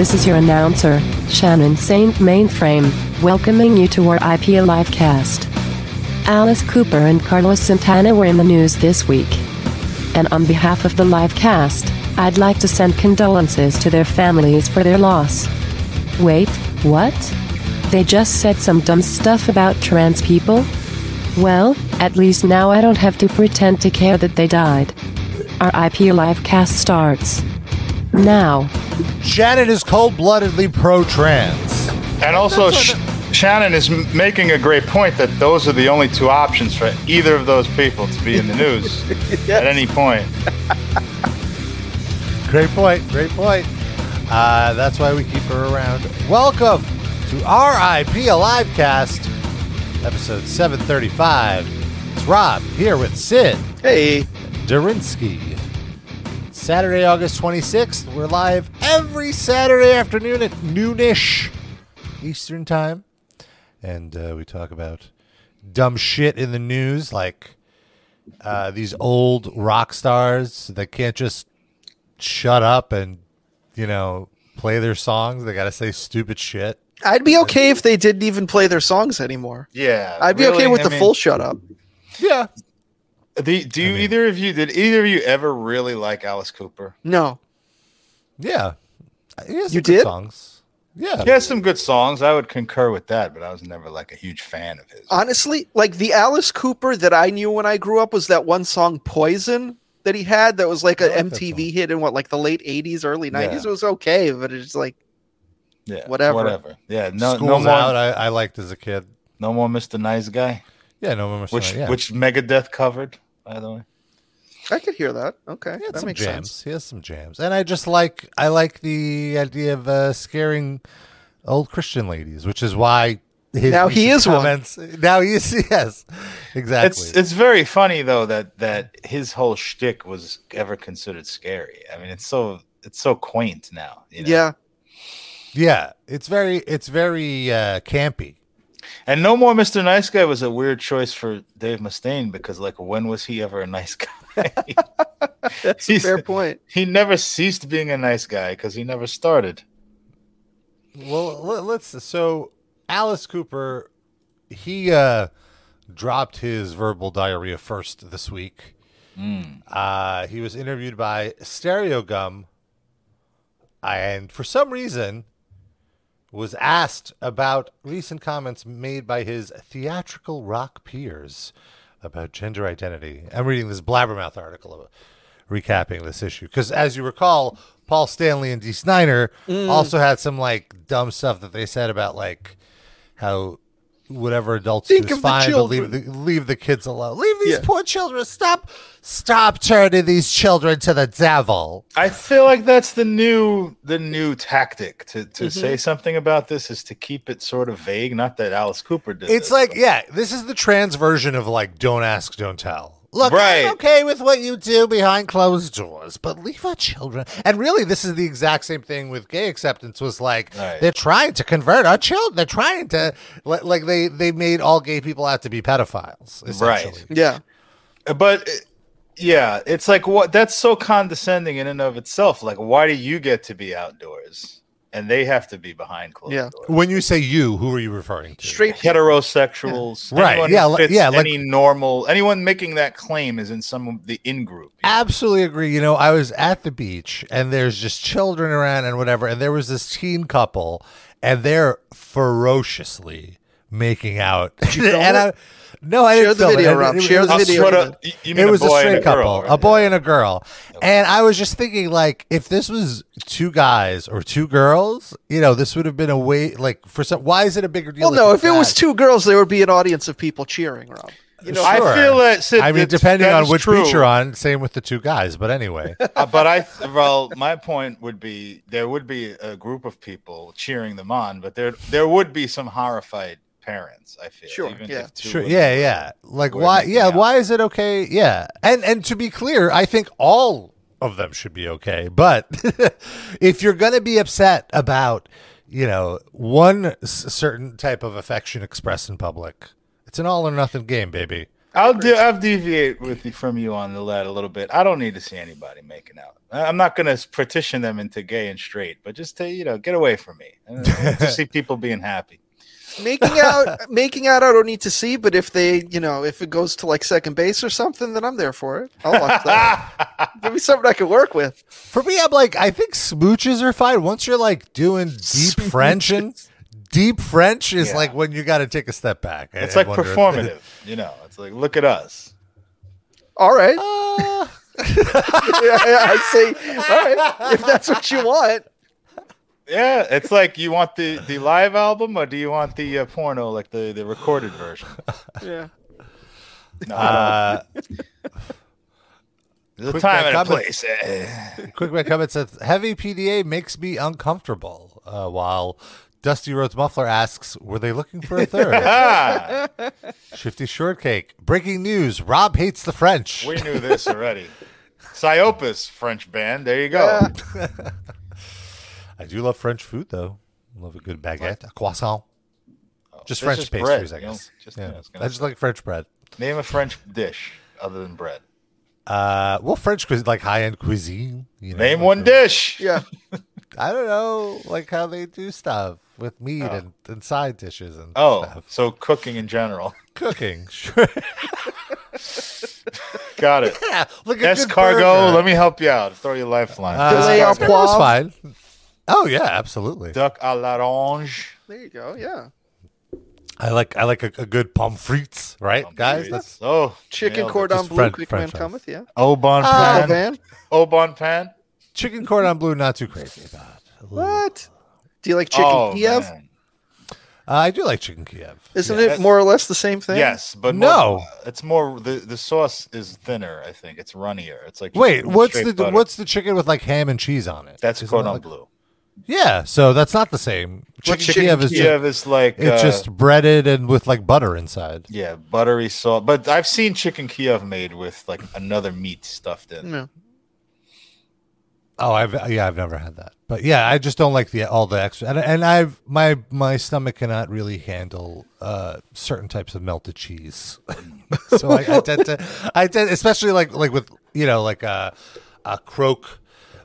This is your announcer, Shannon Saint Mainframe, welcoming you to RIP Livecast. Alice Cooper and Carlos Santana were in the news this week. And on behalf of the Livecast, I'd like to send condolences to their families for their loss. Wait, what? They just said some dumb stuff about trans people? Well, at least now I don't have to pretend to care that they died. Our IP Livecast starts. Now. Shannon is cold bloodedly pro trans. And also, Sh- Shannon is m- making a great point that those are the only two options for either of those people to be in the news at any point. Great point. Great point. Uh, that's why we keep her around. Welcome to RIP a Livecast, episode 735. It's Rob here with Sid Hey, Durinsky. Saturday, August 26th. We're live every Saturday afternoon at noonish Eastern Time. And uh, we talk about dumb shit in the news, like uh, these old rock stars that can't just shut up and, you know, play their songs. They got to say stupid shit. I'd be okay if they didn't even play their songs anymore. Yeah. I'd be really, okay with I the mean, full shut up. Yeah. The, do you, mean- either of you, did either of you ever really like Alice Cooper? No, Yeah. Uh, he has some You good did? songs. Yeah. He has some good songs. I would concur with that, but I was never like a huge fan of his. honestly, like the Alice Cooper that I knew when I grew up was that one song "Poison" that he had. That was like I a like MTV hit in what, like the late '80s, early '90s. Yeah. It was okay, but it's like yeah, whatever. Whatever. Yeah. No, School's no more. out. I, I liked as a kid. no more Mr. Nice Guy, Yeah, no more. which yeah. which Megadeth covered, by the way. I could hear that. Okay, He had that some makes jams. sense. He has some jams, and I just like I like the idea of uh, scaring old Christian ladies, which is why his Now he recent is one. comments. Now he is yes, exactly. It's it's very funny though that that his whole shtick was ever considered scary. I mean, it's so it's so quaint now. You know? Yeah, yeah, it's very it's very uh, campy. And no more Mr. Nice Guy was a weird choice for Dave Mustaine because like when was he ever a nice guy? that's a fair point. he never ceased being a nice guy because he never started. Well, let, let's so Alice Cooper, he uh, dropped his verbal diarrhea first this week. Uh, he was interviewed by Stereogum, and for some reason was asked about recent comments made by his theatrical rock peers about gender identity. I'm reading this Blabbermouth article of recapping this issue because, as you recall, Paul Stanley and Dee Snider mm. also had some like dumb stuff that they said about like how whatever adults Think do is fine, but leave the, leave the kids alone. Leave these Yeah. poor children. Stop, stop turning these children to the devil. I feel like that's the new the new tactic to to Mm-hmm. say something about this is to keep it sort of vague. Not that Alice Cooper did. It's this, like, but- yeah, this is the trans version of like, don't ask, don't tell. Look, Right. I'm okay with what you do behind closed doors, but leave our children. And really, this is the exact same thing with gay acceptance. Was like Right. they're trying to convert our children. They're trying to like they they made all gay people out to be pedophiles. Essentially. Yeah, but uh, yeah, it's like what that's so condescending in and of itself. Like, why do you get to be outdoors and they have to be behind closed Yeah. doors? When you say you, who are you referring to? straight. Heterosexuals, Right, yeah, who fits yeah, like- any normal, anyone making that claim is in some of the in group. you know? Absolutely agree. You know, I was at the beach and there's just children around and whatever, and there was this teen couple, and they're ferociously making out. you film and I, it? No, I Share didn't the film video, it. Rob. It- it Share was- the video. Sorta, you mean it was a, boy and straight girl, couple, right? a boy Yeah. and a girl. And I was just thinking, like, if this was two guys or two girls, you know, this would have been a way, like, for some. Why is it a bigger deal? Well, no, if it's it was two girls, there would be an audience of people cheering, Rob. You know, I feel that Sid, I mean, depending on which true. beach you're on, same with the two guys. But anyway, Uh, but I, well, my point would be there would be a group of people cheering them on, but there there would be some horrified parents. I feel Sure, even yeah. if two Sure. Yeah, were- yeah. Like why? Yeah. out. Why is it okay? Yeah. And and to be clear, I think all of them should be okay. But if you're gonna be upset about, you know, one s- certain type of affection expressed in public, it's an all or nothing game, baby. I'll do. I'll deviate with you from you on the lead a little bit. I don't need to see anybody making out. I- I'm not going to partition them into gay and straight, but just to you know, get away from me. I want to see people being happy. Making out, making out, I don't need to see. But if they, you know, if it goes to like second base or something, then I'm there for it. I'll watch that. Give me something I can work with. For me, I'm like, I think smooches are fine. Once you're like doing deep French and deep French is Yeah. like when you got to take a step back. It's and like wonder if- performative, you know. It's like look at us. All right, Uh, I say, all right, if that's what you want. Yeah, it's like you want the the live album or do you want the uh, porno, like the the recorded version? Yeah. No, uh, there's a quick time and a place. Eh. quick man comment says heavy PDA makes me uncomfortable. Uh, while Dusty Rhodes Muffler asks, were they looking for a third? Ah, Shifty Shortcake. Breaking news: Rob hates the French. we knew this already. Psyopus French band. There you go. I do love French food though. Love a good baguette, a croissant. Just French pastries, bread, I you know, guess. just- yeah. yeah, I was I just like French bread. Name a French dish other than bread. Uh, well, French cuisine, like high end cuisine. You know, Name like one the- dish. Yeah. I don't know, like how they do stuff with meat and, and side dishes and Oh, stuff. so cooking in general. Cooking, sure. Got it. yeah, look at Escargot, let me help you out. Throw your lifeline. Filet Uh, au fine. Oh yeah, absolutely. Duck à l'orange. There you go. Yeah. I like I like a, a good pommes frites, right, guys? That's oh, Chicken nailed cordon bleu, French- quick French man cometh. Yeah. Au bon Oh pan. man. Au Bon Pain. chicken cordon bleu. Not too crazy about. What? Do you like chicken oh, Kiev? man. Uh, I do like chicken Kiev. Isn't Yeah, it more or less the same thing? Yes, but No. more, it's more the the sauce is thinner. I think it's runnier. It's like Wait, what's the butter. what's the chicken with like ham and cheese on it? that's Isn't cordon that like- bleu. Yeah, so that's not the same. Chicken, Chicken Kiev is Kiev just, is like it's uh, just breaded and with like butter inside. yeah buttery salt. But I've seen chicken Kiev made with like another meat stuffed in. Yeah. Oh, I've yeah, I've never had that. But yeah, I just don't like the all the extra. And, and I've my my stomach cannot really handle uh certain types of melted cheese. so I, I tend to I tend especially like like with you know like a a croque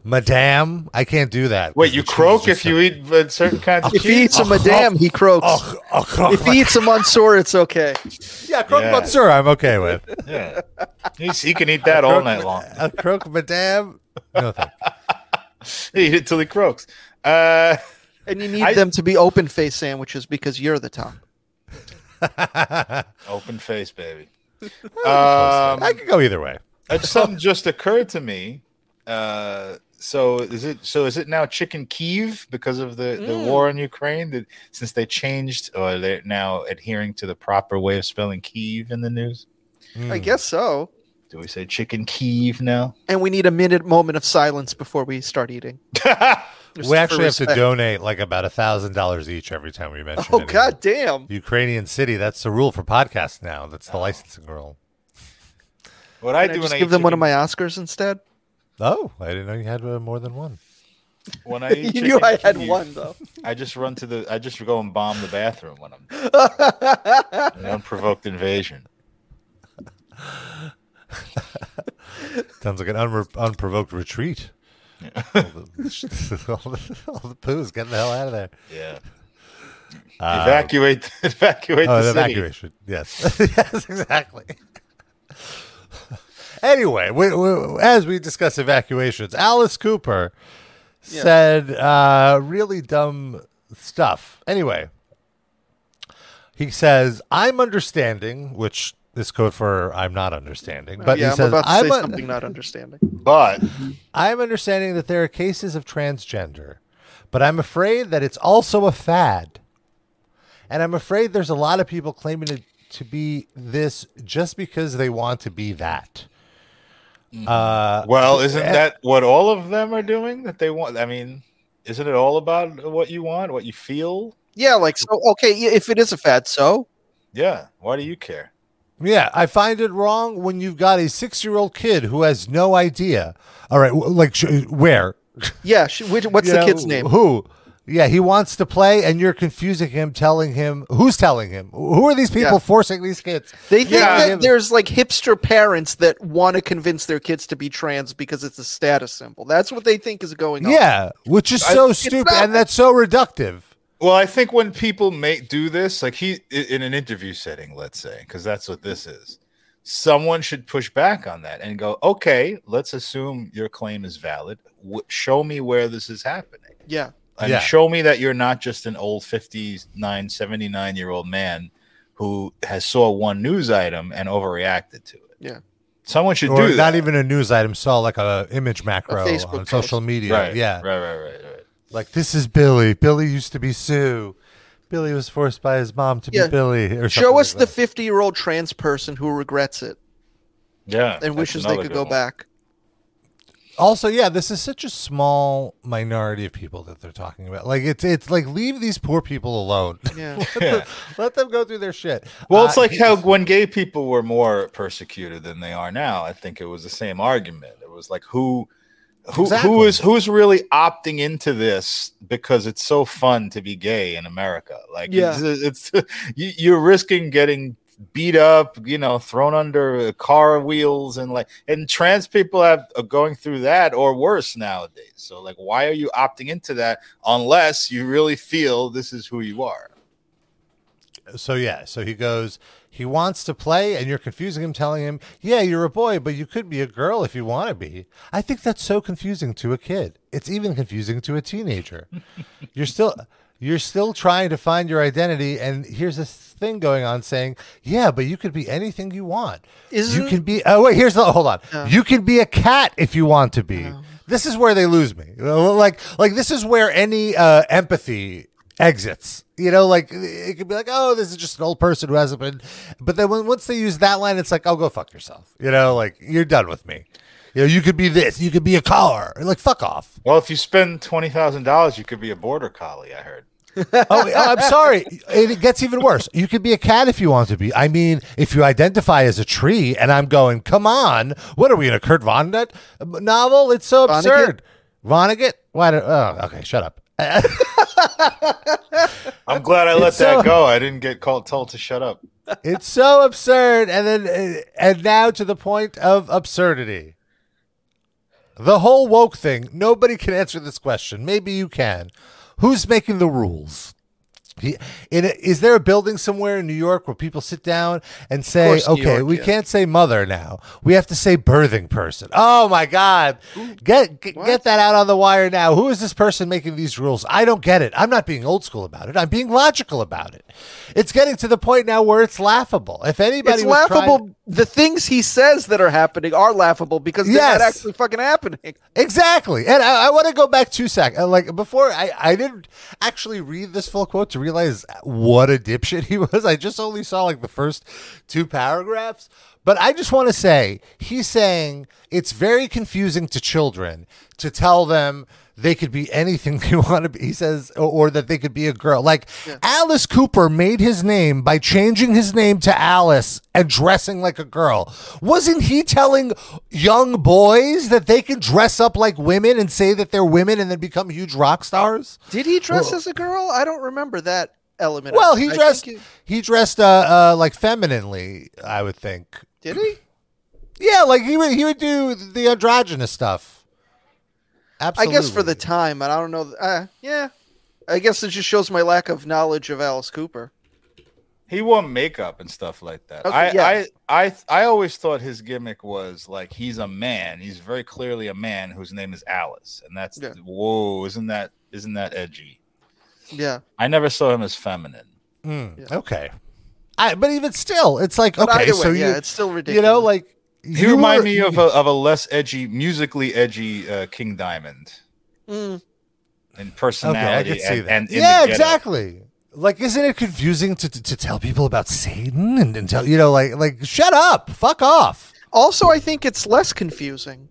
madame. I can't do that. Wait, you croak if you eat certain kinds of If he eats a madame, he croaks. Croque if he eats a monsieur, it's okay. yeah, croque Yeah. monsieur, I'm okay with. Yeah, He's, he can eat that all night long. A croque madame. No thank He eat it till he croaks. Uh, And you need I- them to be open face sandwiches because you're the top. open face, baby. Um, I could go either way. Uh, something just occurred to me. Uh, so is it so is it now chicken Kiev because of the, the Mm. war in Ukraine? That since they changed or they're now adhering to the proper way of spelling Kiev in the news? I guess so. Do we say chicken Kiev now? And we need a minute moment of silence before we start eating. We actually have to donate like about a thousand dollars each every time we mention. It. Oh any god damn! Ukrainian city. That's the rule for podcasts now. That's the licensing rule. what I Can I do just when I give eat them one of my Oscars instead. Oh, I didn't know you had uh, more than one. when I eat you knew I had Kiev, one though. I just run to the I just go and bomb the bathroom when I'm an unprovoked invasion. Sounds like an unre- unprovoked retreat. all, the, all, the, all the poos, get the hell out of there. Yeah. Uh, evacuate evacuate Oh, the the city. evacuation. Yes, yes, exactly. Anyway, we, we, as we discuss evacuations, Alice Cooper Yeah. said uh, really dumb stuff. Anyway, he says, "I'm understanding," which is code for "I'm not understanding." But yeah, he says, I'm about to "I'm say un- something not understanding. But I'm understanding that there are cases of transgender, but I'm afraid that it's also a fad. And I'm afraid there's a lot of people claiming to, to be this just because they want to be that. Uh, Well, isn't that what all of them are doing? That they want. I mean, isn't it all about what you want, what you feel? Yeah, like so. Okay, if it is a fad, so Yeah. Why do you care? yeah, I find it wrong when you've got a six year old kid who has no idea. All right, like where? yeah. Sh- which, what's You the know, kid's name? Who? Yeah, he wants to play, and you're confusing him, telling him who's telling him. Who are these people Yeah. forcing these kids? They think Yeah. that there's like hipster parents that want to convince their kids to be trans because it's a status symbol. That's what they think is going on. Yeah, which is so it's stupid, not- and that's so reductive. Well, I think when people make do this, like he in an interview setting, let's say, because that's what this is, someone should push back on that and go, okay, let's assume your claim is valid. W- show me where this is happening, Yeah. And Yeah. show me that you're not just an old 59, 79 year old man who has saw one news item and overreacted to it. Yeah. someone should Or do not that. even a news item, saw like a image macro Facebook on post. social media. right, Yeah, right, right, right, right. like this is Billy. Billy used to be Sue. Billy was forced by his mom to Yeah. be Billy. Or Show us like the 50 year old trans person who regrets it Yeah, and wishes they could go one. back. Also, yeah, this is such a small minority of people that they're talking about. Like it's it's like leave these poor people alone. Yeah. let, them, let them go through their shit. Well, it's Uh, like how when gay people were more persecuted than they are now. I think it was the same argument. It was like who, who, Exactly. who is who's really opting into this because it's so fun to be gay in America. Like, Yeah. it's, it's you, you're risking getting beat up, you know, thrown under car wheels, and like, and trans people have are going through that or worse nowadays. So, like, why are you opting into that unless you really feel this is who you are? so yeah, so he goes. He wants to play, and you're confusing him, telling him, "Yeah, you're a boy, but you could be a girl if you want to be." I think that's so confusing to a kid. It's even confusing to a teenager. you're still, you're still trying to find your identity, and here's this thing going on saying, "Yeah, but you could be anything you want. you Isn't- can be." Oh wait, here's the. Hold on. Oh. You can be a cat if you want to be. This is where they lose me. Like, like this is where any uh, empathy exits. You know, like it could be like, oh, this is just an old person who hasn't been. But then when, once they use that line, it's like, oh, go fuck yourself. You know, like you're done with me. You know, you could be this. You could be a car. Like fuck off. Well, if you spend twenty thousand dollars, you could be a border collie. I heard. oh, oh, I'm sorry. It, it gets even worse. You could be a cat if you want to be. I mean, if you identify as a tree, and I'm going, come on, what are we in a Kurt Vonnegut novel? It's so absurd. Vonnegut? Why? Do, oh, okay, shut up. I'm glad I let It's so- that go. I didn't get called told to shut up. it's so absurd, and then uh, and now to the point of absurdity. The whole woke thing. Nobody can answer this question. Maybe you can. Who's making the rules? He, in a, is there a building somewhere in New York where people sit down and say, "Okay, York, we yeah. can't say mother now. We have to say birthing person." Oh my God! Get get, get that out on the wire now. Who is this person making these rules? I don't get it. I'm not being old school about it. I'm being logical about it. It's getting to the point now where it's laughable. If anybody It's was trying- laughable. the things he says that are happening are laughable because they're Yes. not actually fucking happening. Exactly. And I, I want to go back two seconds. Uh, like before, I, I didn't actually read this full quote to realize what a dipshit he was. I just only saw like the first two paragraphs. But I just want to say he's saying it's very confusing to children to tell them they could be anything they want to be. He says, or, or that they could be a girl. Like Alice Cooper made his name by changing his name to Alice and dressing like a girl. Wasn't he telling young boys that they can dress up like women and say that they're women and then become huge rock stars? Did he dress Well- as a girl? I don't remember that element. Well, he dressed think he dressed uh, uh like femininely, I would think. He- did he? Yeah, like he would he would do the androgynous stuff. Absolutely. I guess for the time, and I don't know. Uh, yeah, I guess it just shows my lack of knowledge of Alice Cooper. He wore makeup and stuff like that. Okay, I, yeah. I, I, I always thought his gimmick was like he's a man. He's very clearly a man whose name is Alice, and that's Yeah. whoa, isn't that isn't that edgy? Yeah, I never saw him as feminine. Mm, Yeah. Okay. I but even still, it's like but okay, either so way, you yeah, it's still ridiculous. you know like He you remind were- me of a of a less edgy, musically edgy uh, King Diamond Mm, in Okay, I personality can see and, that. and in yeah, exactly. Like, isn't it confusing to, to, to tell people about Satan and, and tell you know like like shut up, fuck off. also, I think it's less confusing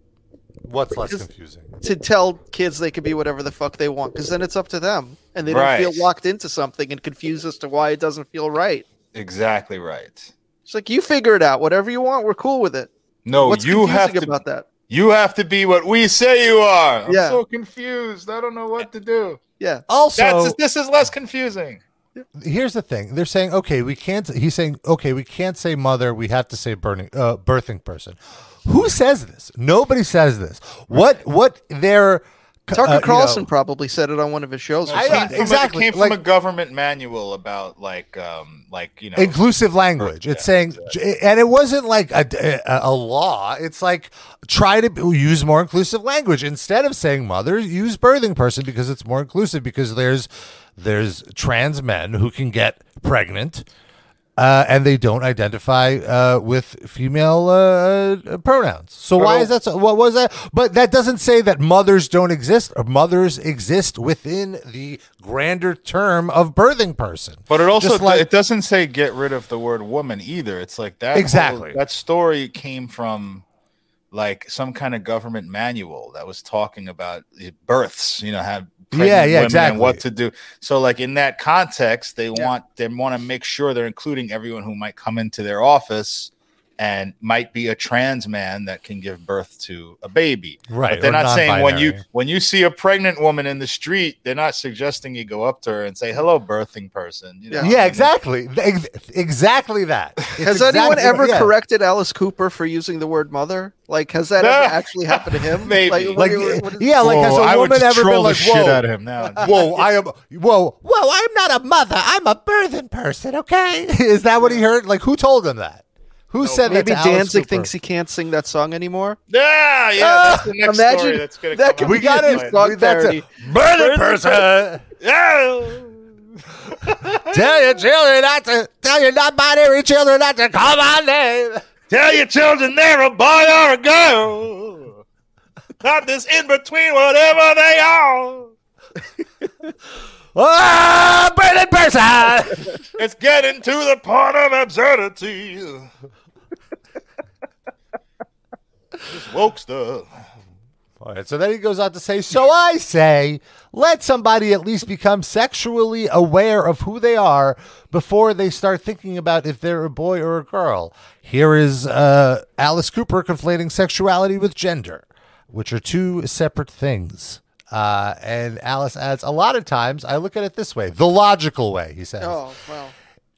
What's less confusing? to tell kids they can be whatever the fuck they want, because then it's up to them, and they don't Right. feel locked into something and confused as to why it doesn't feel right. Exactly right. It's like you figure it out. Whatever you want, we're cool with it. No, What's you have to about that? You have to be what we say you are. I'm Yeah. so confused. I don't know what to do. Yeah. Also, That's this is less confusing. here's the thing they're saying okay we can't he's saying okay we can't say mother we have to say burning uh, birthing person who says this nobody says this what what their Tucker uh, you know- Carlson probably said it on one of his shows. or I- It from, exactly, It came from like- a government manual about like um like you know. Inclusive language. It's Yeah, saying and it wasn't like a, a, a law. It's like try to use more inclusive language. Instead of saying mother use birthing person because it's more inclusive because there's there's trans men who can get pregnant uh, and they don't identify uh, with female uh, uh, pronouns. So why is that? So, what was that? But that doesn't say that mothers don't exist. Or mothers exist within the grander term of birthing person. But it also like- it doesn't say get rid of the word woman either. It's like that whole- Exactly. that story came from like some kind of government manual that was talking about births, you know, pregnant Yeah, yeah, exactly. what to do. So like in that context, they want they want to make sure they're including everyone who might come into their office and might be a trans man that can give birth to a baby. Right, But they're or not saying when you when you see a pregnant woman in the street, they're not suggesting you go up to her and say, "Hello, birthing person." You know? Yeah, exactly. Ex- exactly that. It's Has anyone ever yeah. corrected Alice Cooper for using the word mother? Like, has that ever actually happened to him? Maybe. Like, Like, do you- what is- yeah, like has Whoa, a I would woman just ever been troll the like, shit "Whoa, out of him now. whoa, I am, whoa, whoa, I'm not a mother. I'm a birthing person." Okay, is that what he heard? Like, who told him that? Who said Maybe that? to Danzig Cooper? thinks he can't sing that song anymore. Yeah, yeah. Ah, that's the next imagine story that's gonna that come could We out. be got a it. song That's a parody. birthing person. Yeah. Tell your children not to. Tell your non-binary children not to call my name. Tell your children they're a boy or a girl. Not this in between, whatever they are. Oh, birthing person. It's getting to the point of absurdity. This woke stuff. All right, so then he goes on to say, So I say, let somebody at least become sexually aware of who they are before they start thinking about if they're a boy or a girl. Here is uh, Alice Cooper conflating sexuality with gender, which are two separate things. Uh, and Alice adds, A lot of times I look at it this way, the logical way, he says. Oh, well.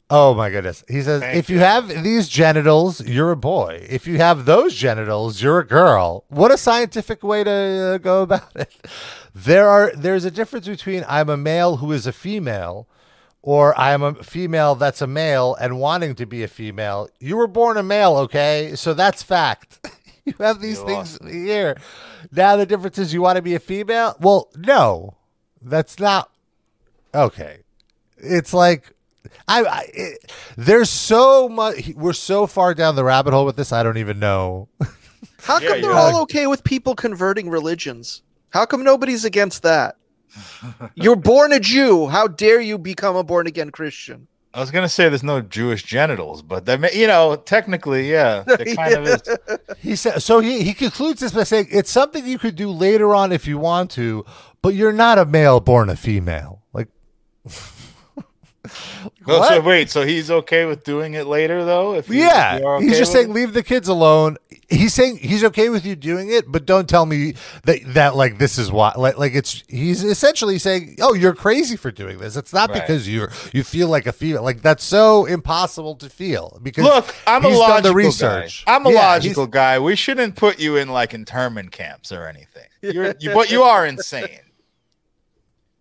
Oh my goodness. He says, Thank if you you. have these genitals, you're a boy. If you have those genitals, you're a girl. What a scientific way to uh, go about it. There are there's a difference between I'm a male who is a female or I'm a female that's a male and wanting to be a female. You were born a male, okay? So that's fact. you have these You things here. Now the difference is you want to be a female? Well, no. That's not okay. It's like I, I it, there's so much. We're so far down the rabbit hole with this. I don't even know. How Yeah, come they're you're okay with people converting religions? How come nobody's against that? You're born a Jew. How dare you become a born again Christian? I was gonna say there's no Jewish genitals, but that may, you know technically, yeah, there kind of is. He said so. He he concludes this by saying it's something you could do later on if you want to, but you're not a male born a female. Like Oh, so wait, so he's okay with doing it later though? If if Yeah, you're he's just saying it? leave the kids alone. He's saying he's okay with you doing it, but don't tell me that that like this is why. Like like it's he's essentially saying, oh, you're crazy for doing this. It's not Right. because you're you feel like a female. Like that's so impossible to feel because Look, I'm a logical the research. guy. I'm a Yeah, logical guy. We shouldn't put you in like internment camps or anything. You're, you, but you are insane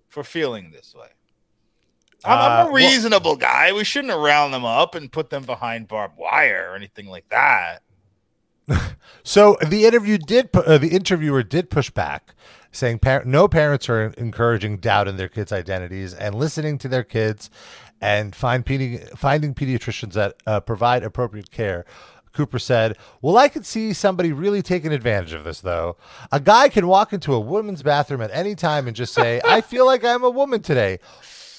for feeling this way. I'm, I'm Uh, a well- reasonable guy. We shouldn't round them up and put them behind barbed wire or anything like that. So the interview did uh, the interviewer did push back, saying par- no parents are encouraging doubt in their kids' identities and listening to their kids, and find pedi- finding pediatricians that uh, provide appropriate care. Cooper said, "Well, I could see somebody really taking advantage of this, though. A guy can walk into a woman's bathroom at any time and just say, "I feel like I'm a woman today."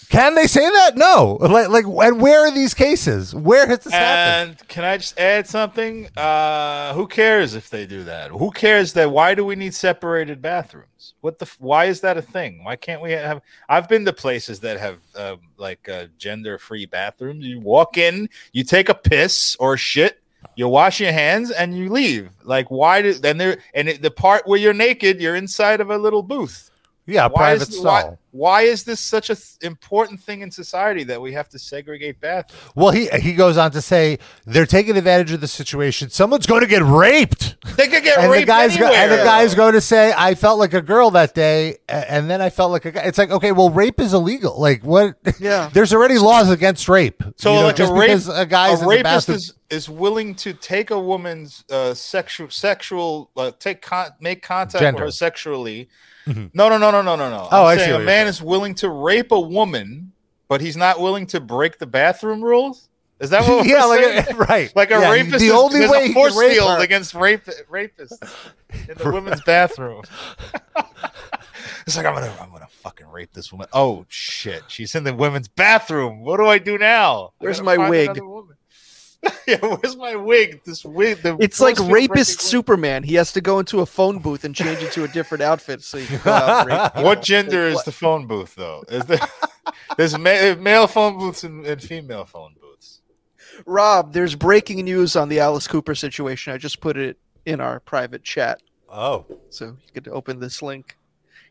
Can they say that? No. Like, like, and where are these cases? Where has this happened? And can I just add something? Uh, who cares if they do that? Who cares that? Why do we need separated bathrooms? What the? Why is that a thing? Why can't we have? I've been to places that have um, like uh, gender-free bathrooms. You walk in, you take a piss or shit, You wash your hands and you leave. Like why did then there and it, the part where you're naked, you're inside of a little booth. Yeah, Why private is why, stall. why is this such a th- important thing in society that we have to segregate bathrooms? Well, he he goes on to say they're taking advantage of the situation. Someone's going to get raped. They could get and the raped guy's go, anywhere. and the guy's going to say, "I felt like a girl that day, and then I felt like a guy." It's like, okay, well, rape is illegal. Like, what? Yeah. There's already laws against rape. So You know, like just a rape, because a guy's a in the rapist bathroom- is, is willing to take a woman's uh, sexual sexual uh, take con- make contact Gender. with her sexually. No, no, no, no, no, no, no. Oh, I'm I see saying a man saying. is willing to rape a woman, but he's not willing to break the bathroom rules. Is that what? yeah, we're like saying? a, right, Like a Yeah, rapist, The is, only there's way a he force can rape field her- against rape rapists in the women's bathroom. it's like I'm gonna, I'm gonna fucking rape this woman. Oh shit, she's in the women's bathroom. What do I do now? I my wig? Another woman. yeah, where's my wig? This wig. The It's like force field breaking rapist wig. Superman. He has to go into a phone booth and change into a different outfit so you can go out and rape people. What gender is the phone booth though? Is there there's ma- uh, male phone booths and, and female phone booths? Rob, there's breaking news on the Alice Cooper situation. I just put it in our private chat, Oh, so you could open this link.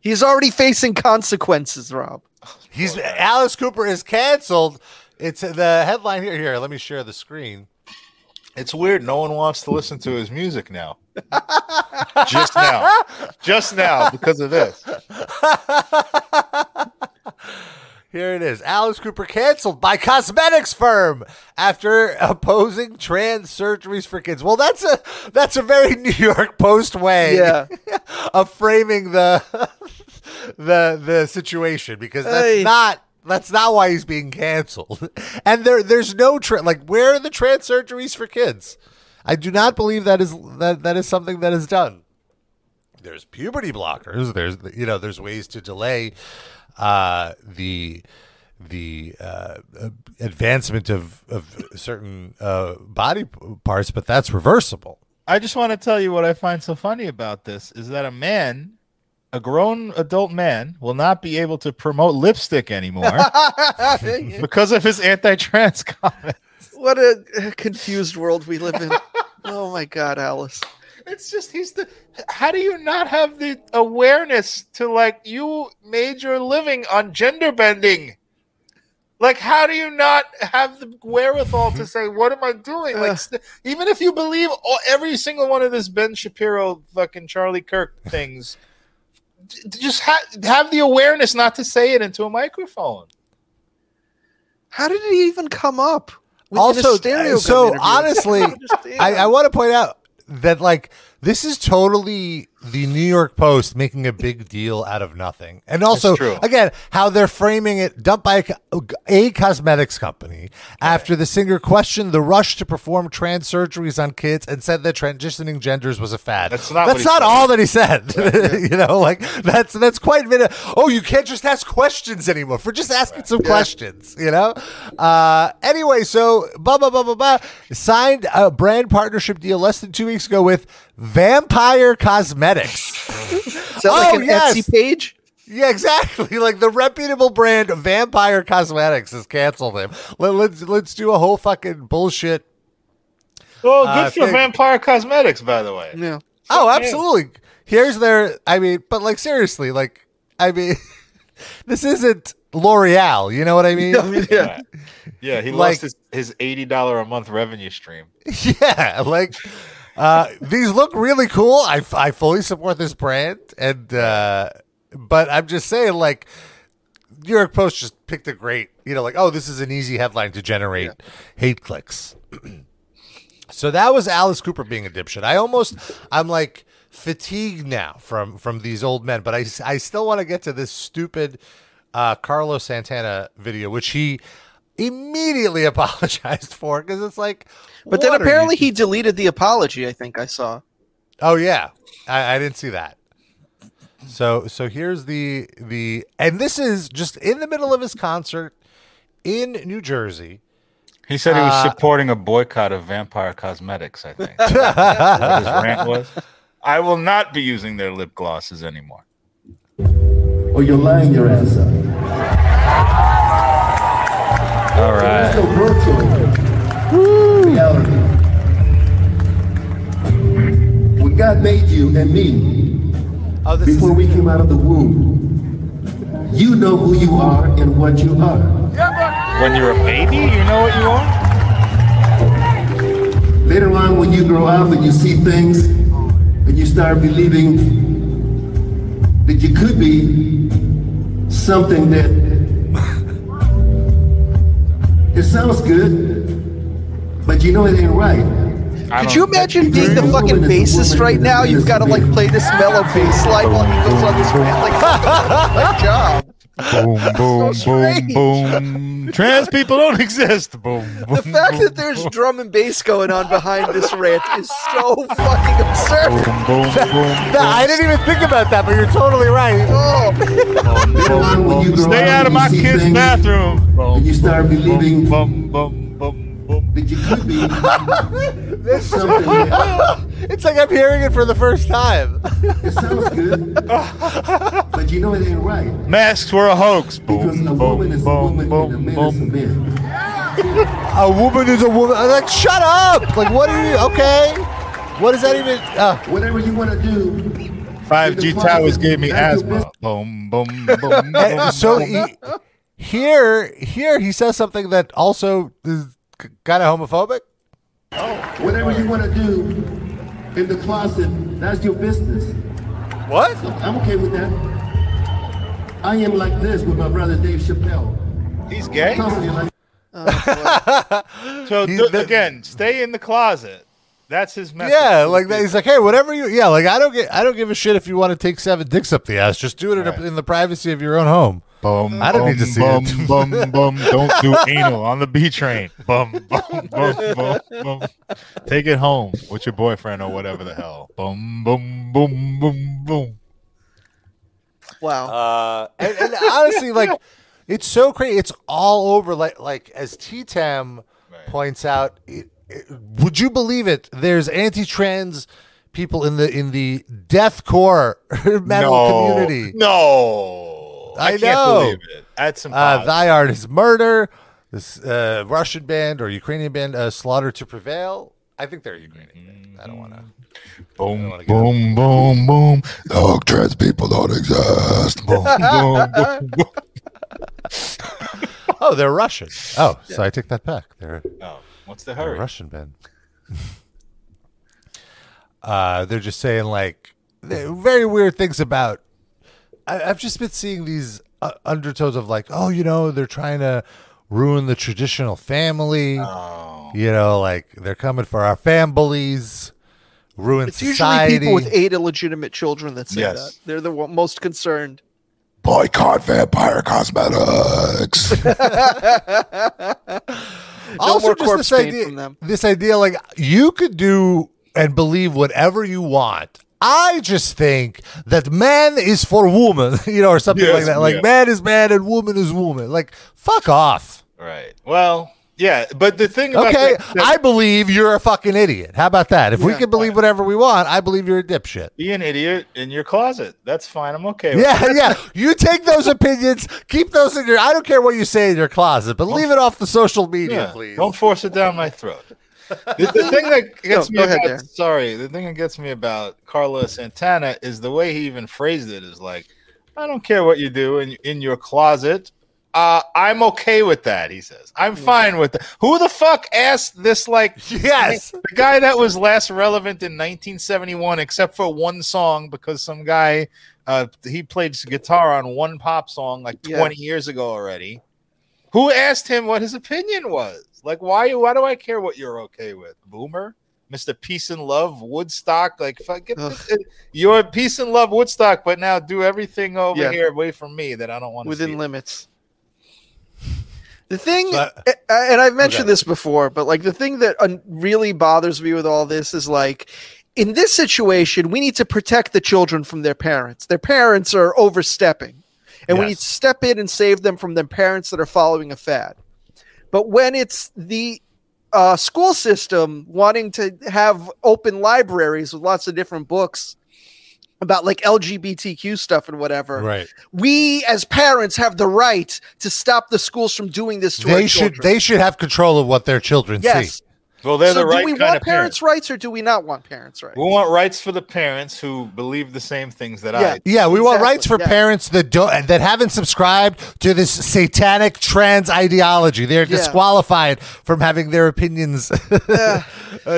He's already facing consequences, Rob. he's Alice Cooper is canceled. It's uh, the headline here. Here, let me share the screen. It's weird. No one wants to listen to his music now. Just now. Just now because of this. Here it is. Alice Cooper canceled by cosmetics firm after opposing trans surgeries for kids. Well, that's a that's a very New York Post way Yeah. of framing the the the situation because that's Hey. not that's not why he's being canceled. And there there's no tra- like where are the trans surgeries for kids? I do not believe that is that that is something that is done. There's puberty blockers. There's you know there's ways to delay uh, the the uh, advancement of of certain uh, body parts, but that's reversible. I just want to tell you what I find so funny about this is that a man, a grown adult man, will not be able to promote lipstick anymore because of his anti-trans comment. what a confused world we live in. Oh my God, Alice. It's just he's the. How do you not have the awareness to like you made your living on gender bending? Like, how do you not have the wherewithal to say, "What am I doing?" Like, st- even if you believe all, every single one of this Ben Shapiro, fucking Charlie Kirk things, d- just ha- have the awareness not to say it into a microphone. How did it even come up? We did a Also, stereo so honestly, I don't understand. I, I want to point out that like this is totally the New York Post making a big deal out of nothing, and also again how they're framing it dumped by a, a cosmetics company after the singer questioned the rush to perform trans surgeries on kids and said that transitioning genders was a fad. That's not That's not all that he said. you know, like that's that's quite mid- Oh, you can't just ask questions anymore. For just asking some questions, you know. Uh, anyway, so blah blah blah blah blah. Signed a brand partnership deal less than two weeks ago with Vampire Cosmetics. Is that like Oh, an yes. Etsy page? yeah, exactly. Like the reputable brand Vampire Cosmetics has canceled him. Let, let's let's do a whole fucking bullshit. Well, good Uh, for thing- Vampire Cosmetics, by the way. Yeah. Oh, absolutely. Here's their. I mean, but like seriously, like I mean, this isn't L'Oreal. You know what I mean? Yeah, yeah. He Like- lost his, his eighty dollar a month revenue stream. yeah, like uh, these look really cool. I, I fully support this brand, and uh, but I'm just saying, like New York Post just picked a great, you know, like oh, this is an easy headline to generate hate clicks. so that was Alice Cooper being a dipshit. I almost, I'm like fatigued now from from these old men, but I I still want to get to this stupid uh, Carlos Santana video, which he immediately apologized for because it's like But then apparently he deleted the apology, I think I saw. Oh yeah, I, I didn't see that. So so here's the the and this is just in the middle of his concert in New Jersey. He said he was Uh, supporting a boycott of Vampire Cosmetics. I think what his rant was. I will not be using their lip glosses anymore. or you're lying your ass up. All right. So virtual reality. When God made you and me, Oh, this before is we came out of the womb, you know who you are and what you are. When you're a baby, you know what you are. Later on, when you grow up and you see things, and you start believing that you could be something that it sounds good, but you know it ain't right. Could you imagine being the fucking bassist right now? You've got to like play this mellow bass line while he goes on this rant. Like, good job. Boom, boom, So boom, strange. Boom. Trans people don't exist. Boom, boom. The fact boom, that there's boom, drum and bass going on behind this rant is so fucking absurd. boom, boom, boom. No, I didn't even think about that, but you're totally right. Oh, Later on, when you Stay out of my kid's things bathroom. Boom, and you start boom, believing Boom, boom, boom, boom. that you could be something that It's like I'm hearing it for the first time. it sounds good, but you know it ain't right. Masks were a hoax. Because Boom, a woman is boom, a boom, woman and a boom, man is a boom. man. A woman is a woman. I'm like, shut up! Like, what are you? Okay, what does that even? Uh, Whatever you want to do, 5G towers gave me asthma. Boom, boom, boom, boom. and so he, here, here he says something that also is kind of homophobic. Oh, whatever you want to do in the closet, that's your business. What? I'm okay with that. I am like this with my brother Dave Chappelle. He's gay. Totally like oh, So He's th- the- again, stay in the closet. That's his message. Yeah, like that. He's like, hey, whatever you. Yeah, like I don't get. I don't give a shit if you want to take seven dicks up the ass. Just do it in, Right. a, in the privacy of your own home. Bum, I don't bum, need to see bum, it. Bum, bum, Don't do anal on the B train. Bum, bum, bum, bum, bum. Take it home with your boyfriend or whatever the hell. Bum, bum, boom, boom, boom. wow. Uh, and, and honestly, like, it's so crazy. It's all over. Like, like as T Tam Right. points out, it, it- would you believe it? There's anti-trans people in the in the deathcore metal no, community. No, I, I can't know. believe it. That's Uh, impossible. Thy Art is Murder. This uh, Russian band or Ukrainian band, uh, Slaughter to Prevail. I think they're Ukrainian band. I don't want to. boom, boom, boom, boom. No, trans people don't exist. Boom, boom, boom, boom. Oh, they're Russian. Oh, so I take that back. They're Oh, what's the a hurry? Russian band. uh, they're just saying like very weird things about. I, I've just been seeing these uh, undertones of like, oh, you know, they're trying to ruin the traditional family. Oh, You know, like they're coming for our families, ruin It's usually people with eight illegitimate children that say Yes. that. They're the most concerned. boycott vampire cosmetics. also just this idea, this idea like you could do and believe whatever you want. I just think that man is for woman, you know, or something Yes, like that. Like yeah. man is man and woman is woman. Like fuck off. right. Well, yeah, but the thing about Okay, that- that- I believe you're a fucking idiot. How about that? If we can believe whatever we want, I believe you're a dipshit. be an idiot in your closet. That's fine. I'm okay. With Yeah, yeah. You take those opinions, keep those in your. I don't care what you say in your closet, but leave it off the social media, Yeah, please. Don't force it down my throat. The, the thing that gets Go- me go ahead, about, sorry, the thing that gets me about Carlos Santana is the way he even phrased it is like, I don't care what you do in in your closet. Uh, I'm okay with that, he says. I'm fine with that. Who the fuck asked this like Yes. the guy that was last relevant in 1971 except for one song because some guy uh he played guitar on one pop song like Yeah. 20 years ago already who asked him what his opinion was like why why do i care what you're okay with boomer mr peace and love woodstock like fuck, get the, you're peace and love woodstock but now do everything over Yeah. here away from me that i don't want to within limits. The thing, and I've mentioned Okay. this before, but like the thing that un- really bothers me with all this is like, in this situation, we need to protect the children from their parents. Their parents are overstepping, and we need to step in and save them from their parents that are following a fad. But when it's the uh, school system wanting to have open libraries with lots of different books about like LGBTQ stuff and whatever, Right. we as parents have the right to stop the schools from doing this to our They should children. they should have control of what their children yes. see. Well, they're so the right do we kind want of parents' parents. rights or do we not want parents' rights? We want rights for the parents who believe the same things that Yeah. I. Yeah, we want rights for yeah. parents that don't that haven't subscribed to this satanic trans ideology. They're Yeah. disqualified from having their opinions uh,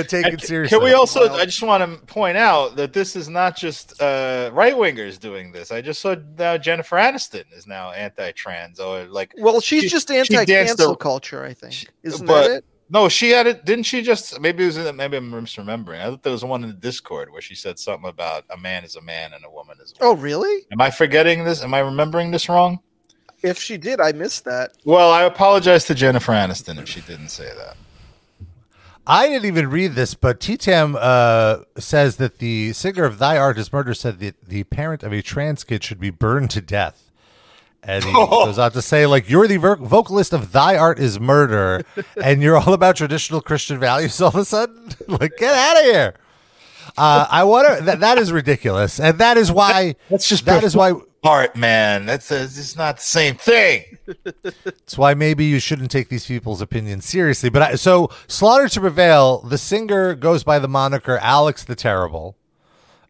taken And seriously. Can we also? I just want to point out that this is not just uh, right wingers doing this. I just saw now Jennifer Aniston is now anti-trans, or like Well, she's She- just anti-cancel the- culture, I think. Isn't but- that it? No, she had it. Didn't she just? Maybe it was. In, maybe I'm misremembering. I thought there was one in the Discord where she said something about a man is a man and a woman is. A woman. Oh, really? Am I forgetting this? Am I remembering this wrong? If she did, I missed that. Well, I apologize to Jennifer Aniston if she didn't say that. I didn't even read this, but T-Tam uh, says that the singer of Thy Art Is Murder said that the parent of a trans kid should be burned to death. And he goes on to say, like, you're the vo- vocalist of Thy Art Is Murder, and you're all about traditional Christian values all of a sudden? like, get out of here. Uh, I wonder, that, that is ridiculous. And that is why, That's just that is why, art, man. That's a, it's not the same thing. That's why maybe you shouldn't take these people's opinions seriously. But I, so, Slaughter to Prevail, the singer goes by the moniker Alex the Terrible,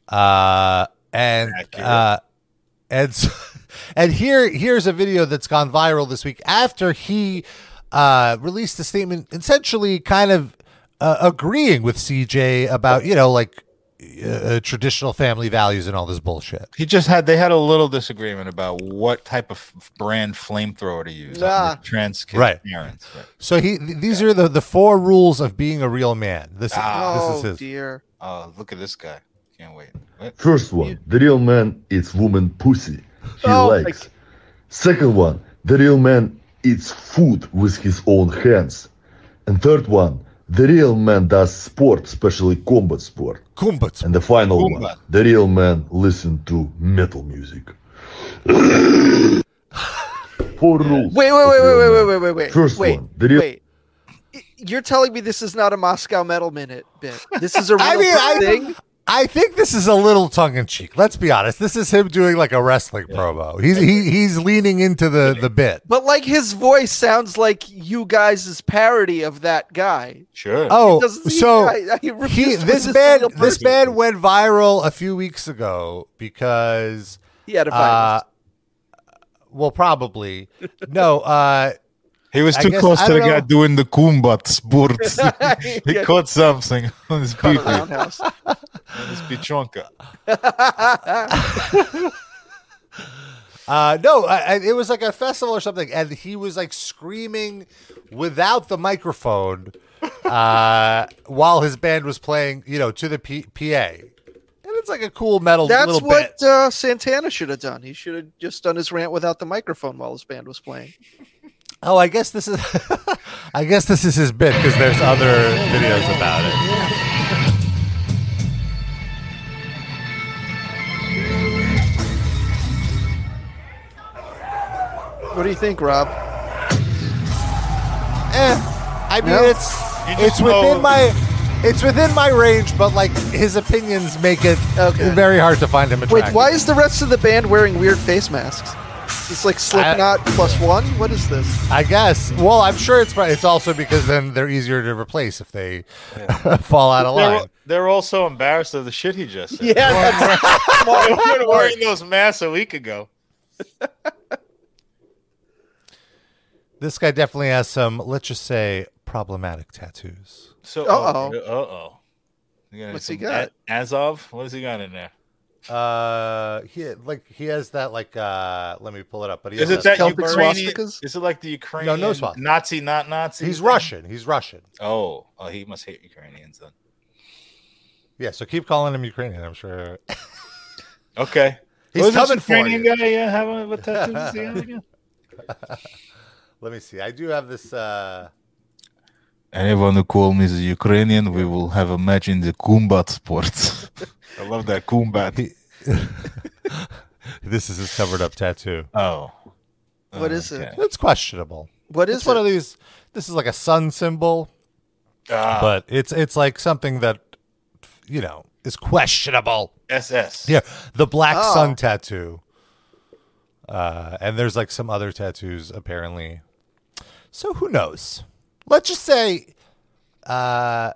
uh, and uh, and so, and here here's a video that's gone viral this week after he uh, released a statement, essentially kind of uh, agreeing with CJ about you know like uh, traditional family values and all this bullshit. He just had they had a little disagreement about what type of f- brand flamethrower to use on Nah. trans kid Right. parents. Right. So he th- these are the the four rules of being a real man. This, Ah. this oh is his. dear. Oh, look at this guy! Can't wait. What? First one, the real man eats woman pussy. He Oh, likes. Second one, the real man eats food with his own hands. And third one, the real man does sport, especially combat sport. Kumbats. And the final Combat. one, the real man listen to metal music. Four rules. Wait, wait, wait, real wait, wait, wait, wait, wait. First wait, one, the real wait. You're telling me this is not a Moscow Metal Minute bit. This is a real I mean, thing. I think this is a little tongue in cheek. Let's be honest. This is him doing like a wrestling promo. He's he, he's leaning into the the bit. But like his voice sounds like you guys' parody of that guy. Sure. Oh, Doesn't he? so I- I he this believe band this person. band went viral a few weeks ago because He had a uh, well probably no uh he was too guess- close to the don't guy doing the kumbat sports. he Yeah. caught something on his Cut roundhouse. on his pichonka. Uh, no, I, I, it was like a festival or something, and he was like screaming without the microphone uh, while his band was playing, you know, to the P- PA. And it's like a cool metal That's little what bit. uh, Santana should have done. He should have just done his rant without the microphone while his band was playing. Oh, I guess this is, I guess this is his bit because there's other videos about it. What do you think, Rob? Eh, I mean, No? it's You just it's within know- my. It's within my range, but like his opinions make it Okay. very hard to find him attractive. Wait, why is the rest of the band wearing weird face masks? It's like Slipknot plus one. What is this? I guess. Well, I'm sure it's it's also because then they're easier to replace if they fall out of They're, line. they're all so embarrassed of the shit he just said. Yeah, that's they weren't wearing those masks a week ago. This guy definitely has some, let's just say, problematic tattoos. So, Uh-oh. Uh oh. What's he got? Azov? What has he got in there? Uh, he like he has that like uh, let me pull it up. But he Is it that Celtic Ukrainian? swastikas? Is it like the Ukrainian no no swastika. Nazi, not Nazi? He's thing? Russian. He's Russian. Oh, oh, he must hate Ukrainians then. Yeah. So keep calling him Ukrainian. I'm sure. Okay. He's was this coming for Ukrainian you. guy yeah, have a, what tattoo does he have again? Let me see. I do have this. uh Anyone who call me the Ukrainian, we will have a match in the combat sports. I love that combat. This is his covered up tattoo. Oh. What is it? It's questionable. What is It's one of these. This is like a sun symbol. Ah, but it's it's like something that you know is questionable. SS. Yeah, the black Oh. sun tattoo. Uh, and there's like some other tattoos apparently. So who knows? Let's just say Uh,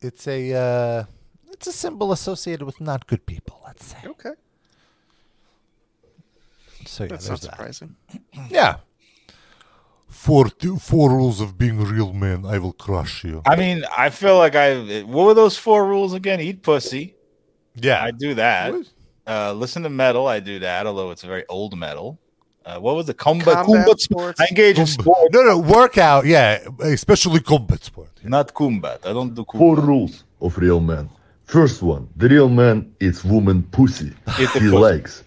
it's a uh, it's a symbol associated with not good people. Let's say. Okay. So yeah, That's there's not that. surprising. Yeah. Four, two, four rules of being a real man. I will crush you. I mean, I feel like I. What were those four rules again? Eat pussy. Yeah. I do that. Uh, listen to metal. I do that, although it's very old metal. Uh, what was it? Combat, Combat combat sports. I engage in sport, No, no, workout. Yeah, especially combat sport. not combat. I don't do combat. Four rules of real man. First one, the real man eats woman pussy. Eat the he pussy. likes.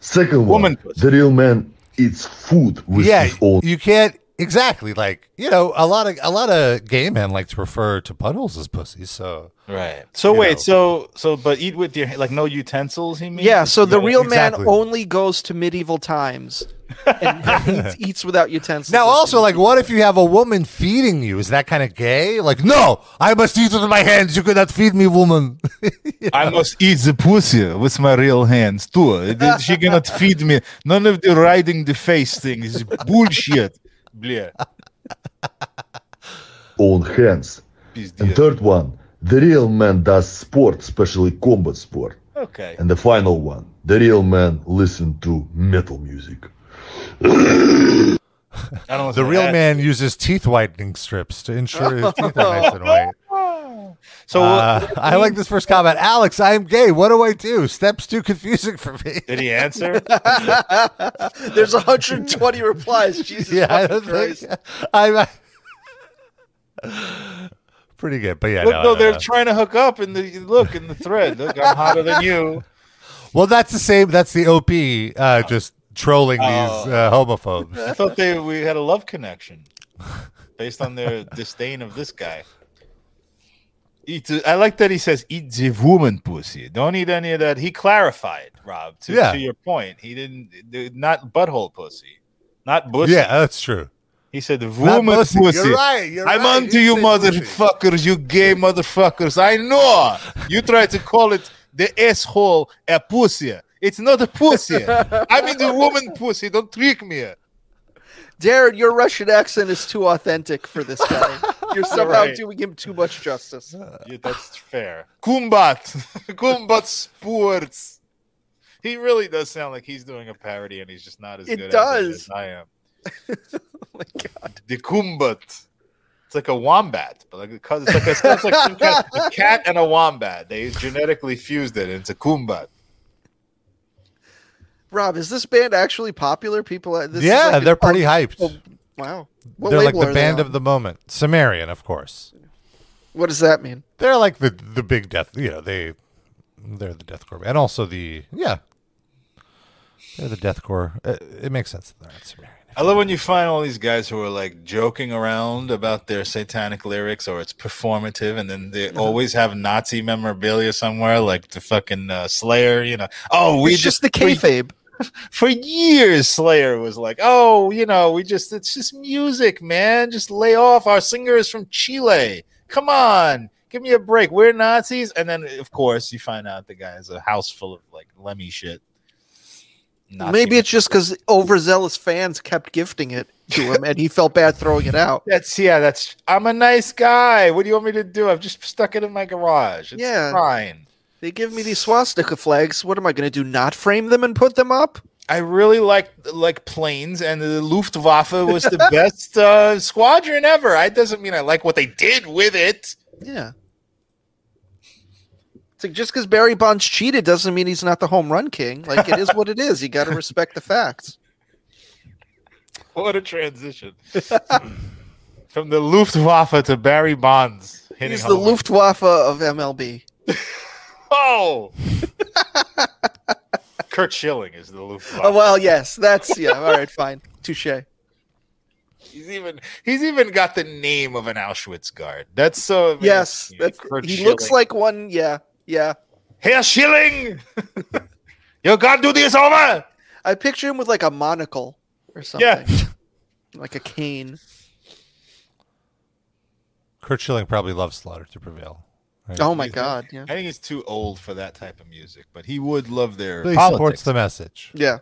Second Woman one, pussy. the real man eats food with yeah, his own you can't exactly like you know a lot of a lot of gay men like to refer to buttholes as pussies. So Right. So wait. know. So so but eat with your like no utensils. He means. Yeah, so the Yeah, real exactly. man only goes to medieval times and eats, eats without utensils. now, also like, what if you have a woman feeding you? Is that kind of gay? Like, no, I must eat with my hands. You cannot feed me, woman. I must eat the pussy with my real hands too. She cannot feed me. None of the riding the face thing is bullshit Bля. own hands. And Пиздец. third one, the real man does sport, especially combat sport. Okay. And the final one, the real man listen to metal music. I don't the real man uses teeth whitening strips to ensure his teeth are nice and white. So Uh, what- I like this first comment. Alex, I am gay. What do I do? Steps too confusing for me. did he answer? There's 120 replies. Jesus yeah, I don't Christ! Think, I'm pretty good, but yeah, Look, no, no, no, they're no. trying to hook up in the look in the thread. Look, I'm hotter than you. Well, that's the same. That's the OP uh, just trolling these Oh. uh, homophobes. I thought they we had a love connection based on their disdain of this guy. Eat. I like that he says eat the woman pussy. Don't eat any of that. He clarified, Rob. To, Yeah. to your point, he didn't not butthole pussy, not pussy. Yeah, that's true. he said woman pussy. pussy. You're right. You're I'm right. you, said pussy. motherfuckers, you gay motherfuckers. I know you try to call it the asshole a pussy. It's not a pussy. I mean the woman pussy. Don't trick me. Darren, your Russian accent is too authentic for this guy. You're somehow right. doing him too much justice. Yeah, that's fair. Kumbat, Kumbat Sports. He really does sound like he's doing a parody, and he's just not as It good at it as I am. Oh my god. The Kumbat. It's like a wombat, but like it's like a, it's like some kind of- a cat and a wombat. They genetically fused it into Kumbat. Rob, is this band actually popular? People, uh, this is yeah, like- they're pretty oh, hyped. oh, wow. What they're like the band of the moment. Sumerian, of course. What does that mean? They're like the the big death. You know, they they're the deathcore, and also the yeah, they're the deathcore. It, it makes sense that they're at Sumerian. I love when you find all these guys who are like joking around about their satanic lyrics or it's performative, and then they always have Nazi memorabilia somewhere, like the fucking uh, Slayer. You know, oh, we it's just the we- kayfabe. for years Slayer was like, "Oh, you know, we just it's just music, man. Just lay off. Our singer is from Chile. Come on, give me a break. We're Nazis." And then, of course, you find out the guy has a house full of like Lemmy shit. Nazi Maybe it's just because overzealous fans kept gifting it to him, and he felt bad throwing it out. That's yeah. That's I'm a nice guy. What do you want me to do? I've just stuck it in my garage. It's Yeah. fine. They give me these swastika flags. What am I going to do? Not frame them and put them up? I really like like planes, and the Luftwaffe was the best uh, squadron ever. I doesn't mean I like what they did with it. Yeah. It's like just because Barry Bonds cheated doesn't mean he's not the home run king. Like it is what it is. You got to respect the facts. What a transition from the Luftwaffe to Barry Bonds. He's the home. Luftwaffe of MLB. Oh. Curt Schilling is the Luftwaffe. Oh well, yes, that's yeah. All right, fine, touche. He's even he's even got the name of an Auschwitz guard. That's so Yes, that's Kurt he looks like one. Yeah, yeah. Herr Schilling. Your God duty is over. I picture him with like a monocle or something. Yeah. like a cane. Curt Schilling probably loves Slaughter to Prevail. Right? Oh my He's- god, yeah, I think he's too old for that type of music, but he would love their But he politics. supports the message. yeah.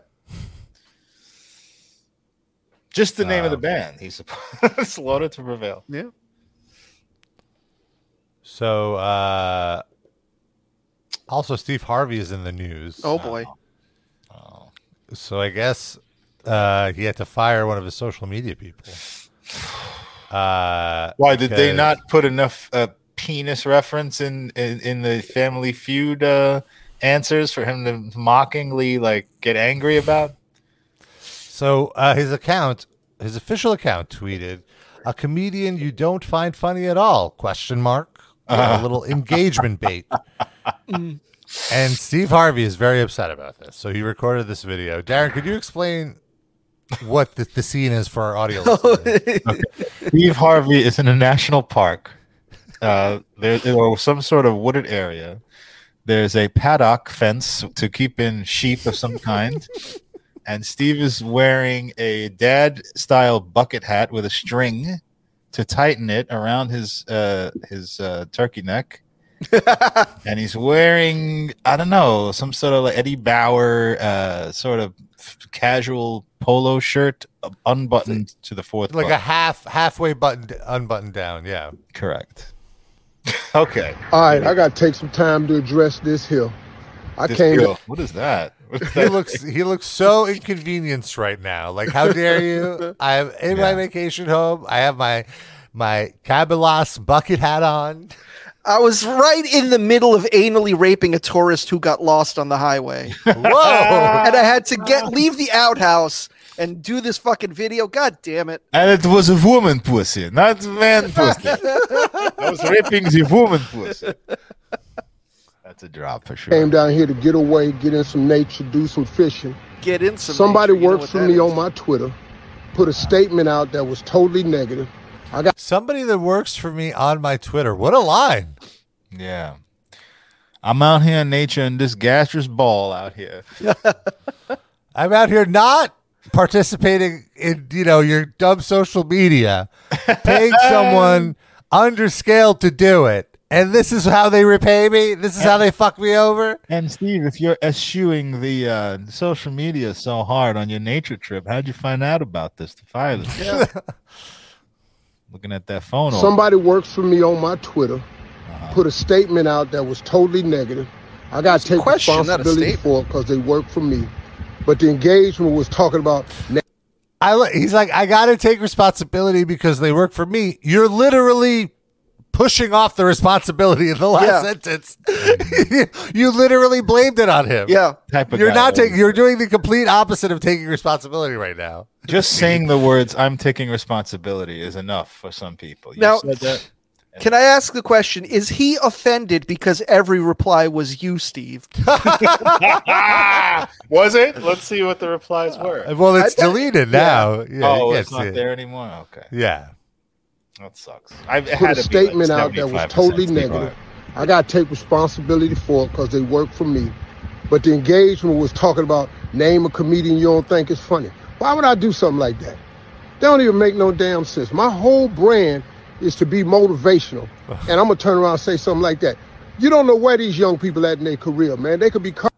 Just the name of the Um, band. He supports Slaughter to Prevail. Yeah. So, uh, also Steve Harvey is in the news. Oh boy. So I guess uh, he had to fire one of his social media people. Uh, Why did they not put enough uh, penis reference in, in in the Family Feud uh, answers for him to mockingly like get angry about? So uh, his account, his official account, tweeted, "A comedian you don't find funny at all?" Question mark. A little engagement bait. and Steve Harvey is very upset about this, so he recorded this video. Darren, could you explain what the, the scene is for our audio? listeners? Steve Harvey is in a national park. Uh, there or some sort of wooded area. There's a paddock fence to keep in sheep of some kind. and Steve is wearing a dad style bucket hat with a string to tighten it around his uh, his uh, turkey neck. and he's wearing I don't know some sort of like Eddie Bauer uh, sort of casual polo shirt unbuttoned to the fourth like a half halfway buttoned unbuttoned down. Yeah. Correct. Okay. All right, I got to take some time to address this here. I This came. girl- what is that? What is He looks he looks so inconvenienced right now. Like, how dare you? I'm in my vacation home. I have my my Cabelas bucket hat on. I was right in the middle of anally raping a tourist who got lost on the highway. Whoa! and I had to get leave the outhouse and do this fucking video. God damn it. and it was a woman pussy, not man pussy. I was raping the woman pussy. That's a drop for sure. Came down here to get away, get in some nature, do some fishing. Get in some Somebody nature, you know works for me is. on my Twitter, put a statement out that was totally negative. I got Somebody that works for me on my Twitter. What a line! Yeah. I'm out here in nature and this gaseous ball out here. I'm out here not participating in you know your dumb social media, paying someone under scale to do it, and this is how they repay me. This is how they fuck me over. And Steve, if you're eschewing the uh, social media so hard on your nature trip, how'd you find out about this to fire this? Looking at that phone. all- somebody works for me on my Twitter, put a statement out that was totally negative. I got to a take question, not responsibility for it because they work for me. But the engagement was talking about na- I he's like, I got to take responsibility because they work for me. You're literally pushing off the responsibility in the last Yeah. sentence. you literally blamed it on him. Yeah. type of You're guy, not taking. You're doing the complete opposite of taking responsibility right now. Just saying the words "I'm taking responsibility" is enough for some people. You Now- said that. Can I ask the question? Is he offended because every reply was you, Steve? Was it? Let's see what the replies uh, were. Well, it's I bet- deleted now. Oh, yeah, oh, it's not it. there anymore. Okay, Yeah. that sucks. I've put had a to be, like, statement out that was totally negative. I got to take responsibility for it because they work for me. But the engagement was talking about name a comedian you don't think is funny. Why would I do something like that? That don't even make no damn sense. My whole brand is to be motivational. and I'm going to turn around and say something like that. You don't know where these young people at in their career, man. They could be co-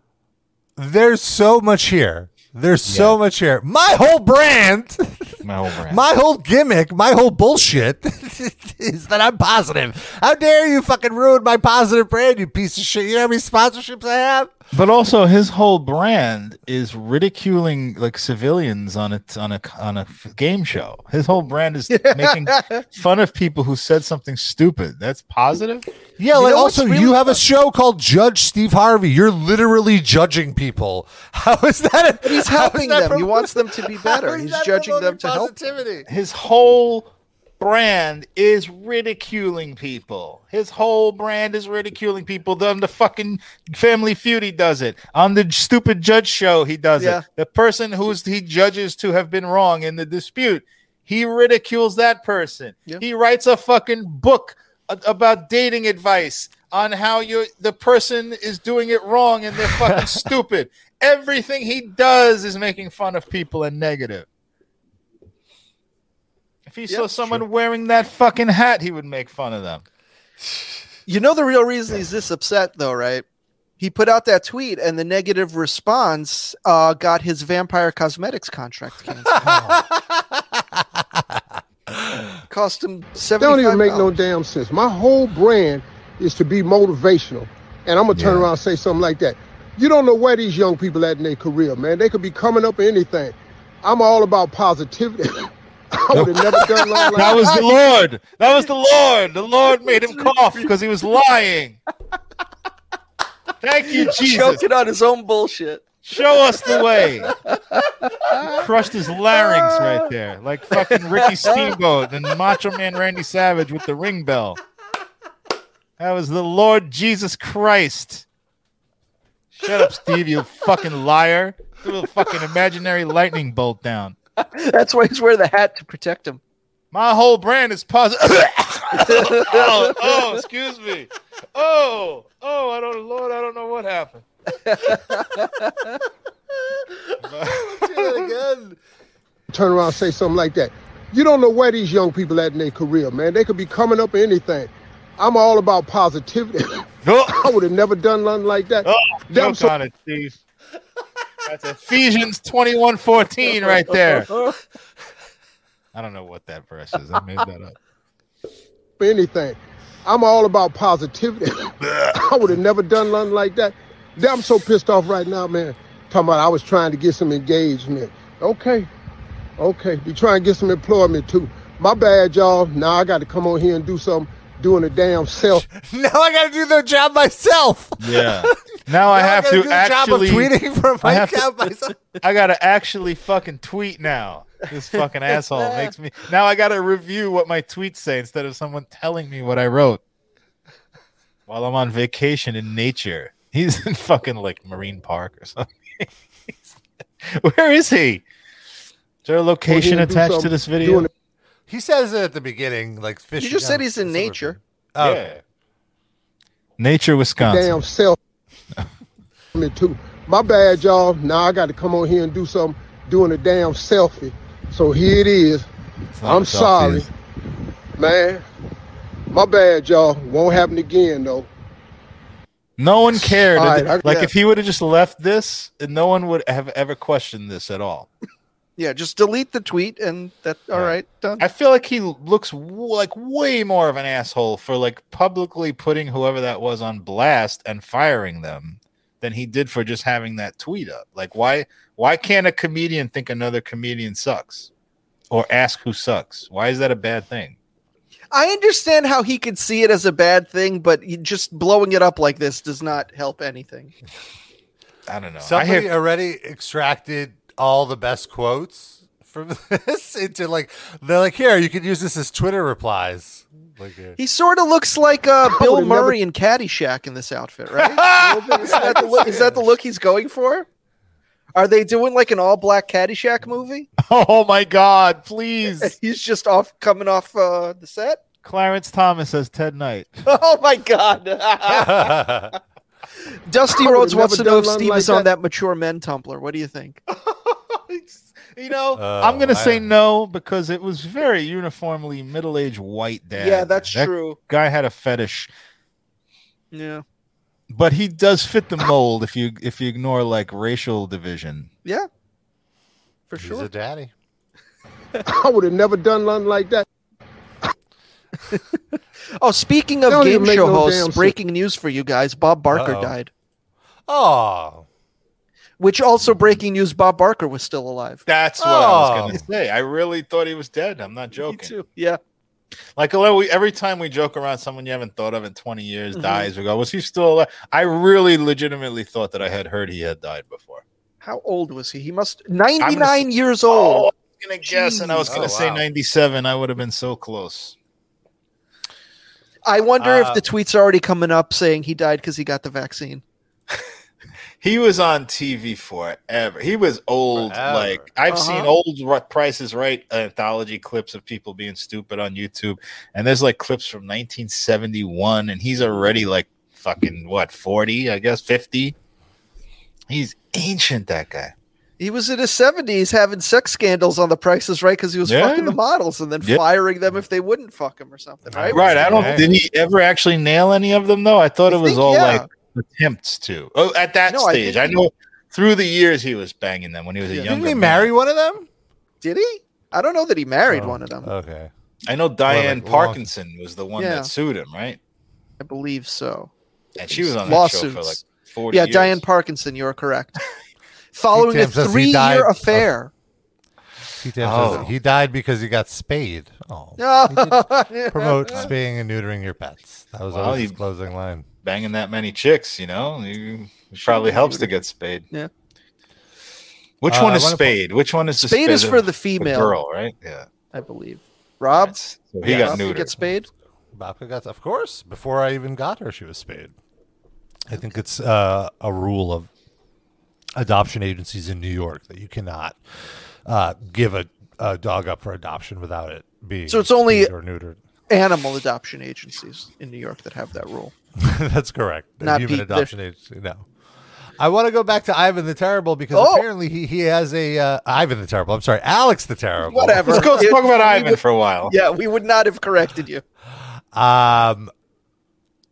There's so much here. There's so much here. My whole brand, My whole brand. my whole gimmick, my whole bullshit is that I'm positive. How dare you fucking ruin my positive brand, you piece of shit? You know how many sponsorships I have? But also, his whole brand is ridiculing like civilians on a on a on a f- game show. His whole brand is making fun of people who said something stupid. That's positive. Yeah, You like also really you have a show called Judge Steve Harvey. You're literally judging people. How is that? But he's helping that them. He wants them to be better. He's judging them promoting to help. His whole brand is ridiculing people. His whole brand is ridiculing people. On the fucking Family Feud, he does it. On the stupid judge show, he does Yeah. it. The person who's he judges to have been wrong in the dispute, he ridicules that person. Yeah. He writes a fucking book about dating advice on how you the person is doing it wrong and they're fucking stupid. Everything he does is making fun of people and negative. If he saw Yep, someone wearing that fucking hat, he would make fun of them. You know the real reason he's this upset, though, right? He put out that tweet, and the negative response uh, got his Vampire Cosmetics contract canceled. Cost him That seventy. don't even make no damn sense. My whole brand is to be motivational. And I'm gonna turn Yeah. around and say something like that. You don't know where these young people at in their career, man. They could be coming up in anything. I'm all about positivity. I would have never done like That was the Lord. That was the Lord. The Lord made him cough because he was lying. Thank you, Jesus. Choking on his own bullshit. Show us the way. Crushed his larynx right there, like fucking Ricky Steamboat and Macho Man Randy Savage with the ring bell. That was the Lord Jesus Christ. Shut up, Steve, you fucking liar. Threw a fucking imaginary lightning bolt down. That's why he's wearing the hat to protect him. My whole brand is positive. oh, oh, excuse me. Oh, oh, I don't, Lord, I don't know what happened. turn around and say something like that. You don't know where these young people at in their career, man. They could be coming up in anything. I'm all about positivity. I would have never done nothing like that. oh Damn, joke so- on it, Steve. That's Ephesians 21 14 right there. I don't know what that verse is. I made that up. for anything. I'm all about positivity. I would have never done nothing like that. Damn, I'm so pissed off right now, man. Talking about I was trying to get some engagement. Okay, okay. Be trying to get some employment too. My bad, y'all. Now I got to come on here and do something. Doing a damn self. now I got to do the job myself. Yeah. Now I have gotta to do the job of actually. tweeting for I my have to- myself. I gotta actually fucking tweet now. This fucking asshole makes me now. I gotta review what my tweets say instead of someone telling me what I wrote while I'm on vacation in nature. He's in fucking like Marine Park or something. Where is he? Is there a location here and do attached to this video? doing He says it at the beginning, like fishing. He just said he's in silver nature. fin. Oh, Yeah. Nature, Wisconsin. damn self. Me too. My bad, y'all. Now I got to come on here and do something. Doing a damn selfie. So here it is. I'm sorry, man. My bad, y'all. Won't happen again, though. No one cared. All right, I- like yeah. if he would have just left this, no one would have ever questioned this at all. Yeah, just delete the tweet and that. All Yeah. right, done. I feel like he looks w- like way more of an asshole for like publicly putting whoever that was on blast and firing them than he did for just having that tweet up. Like why why can't a comedian think another comedian sucks or ask who sucks? Why is that a bad thing? I understand how he could see it as a bad thing, but just blowing it up like this does not help anything. I don't know. I Somebody hear, already extracted all the best quotes from this into like they're like here you can use this as Twitter replies. Like He sort of looks like uh, Bill would've never- Murray in Caddyshack in this outfit, right? is, that the look, is that the look he's going for? Are they doing like an all black Caddyshack movie? oh my god, please. He's just off coming off uh, the set. Clarence Thomas as Ted Knight. Oh my god! Dusty Rhodes wants to know if Steve like is on that. that mature men Tumblr. What do you think? You know, Oh, I'm gonna I- say no because it was very uniformly middle-aged white dad. yeah, that's That true. Guy had a fetish, Yeah, but he does fit the mold if you if you ignore like racial division. yeah, for He's sure. He's a daddy. I would have never done nothing like that. Oh, speaking of They don't even game show no hosts, sense. breaking news for you guys: Bob Barker Uh-oh. died. Oh, Which also breaking news: Bob Barker was still alive. That's what I was Oh. gonna say. I really thought he was dead. I'm not joking. Yeah. Like although we, every time we joke around someone you haven't thought of in 20 years Mhm. dies, we go, was he still alive? I really legitimately thought that I had heard he had died before. How old was he? He must 99 years old. Oh, I was gonna guess, and I was gonna Oh, say wow. 97. I would have been so close. I wonder if Uh, the tweets are already coming up saying he died because he got the vaccine. He was on TV forever. He was old. Forever. Like I've Uh-huh. seen old Ru- Prices Right anthology clips of people being stupid on YouTube, and there's like clips from 1971, and he's already like fucking what 40, I guess 50. He's ancient. That guy. He was in his 70s having sex scandals on the prices right because he was Yeah. fucking the models and then Yeah. firing them if they wouldn't fuck him or something, right? Right. I don't. Did he ever actually nail any of them though? I thought I it was think, all yeah. like attempts to. Oh, at that No, stage, think I, he- know through the years he was banging them when he was a Yeah. younger. didn't he man. marry one of them? Did he? I don't know that he married Oh, one of them. Okay. I know Diane like, Parkinson was the one Yeah. that sued him, right? I believe so. And she was on that show for like Lawsuits. 40 Yeah, years. Diane Parkinson, you're correct. Following a Tim says he three died year of- affair. He, Oh. he died because he got spayed. Oh, He did promote Promote. spaying and neutering your pets. That was Well, always his closing line. Banging that many chicks, you know, you, it probably helps to get spayed. Yeah. Which Uh, one is wanna po- spade? Which one is the Spade is for the female. girl, right? Yeah. I believe. Rob? So he Yeah, got Rob, you neutered. get spayed? Babka got, of course, before I even got her, she was spayed. I think it's uh, a rule of adoption agencies in New York that you cannot uh, give a, a dog up for adoption without it being So it's only- or neutered. Animal adoption agencies in New York that have that rule. That's correct. The Not human Pete- adoption agency. No. I want to go back to Ivan the Terrible because Oh! apparently he, he has a uh, Ivan the Terrible. I'm sorry, Alex the Terrible. Whatever. Let's go let's It- talk about we Ivan would- for a while. Yeah, we would not have corrected you. Um,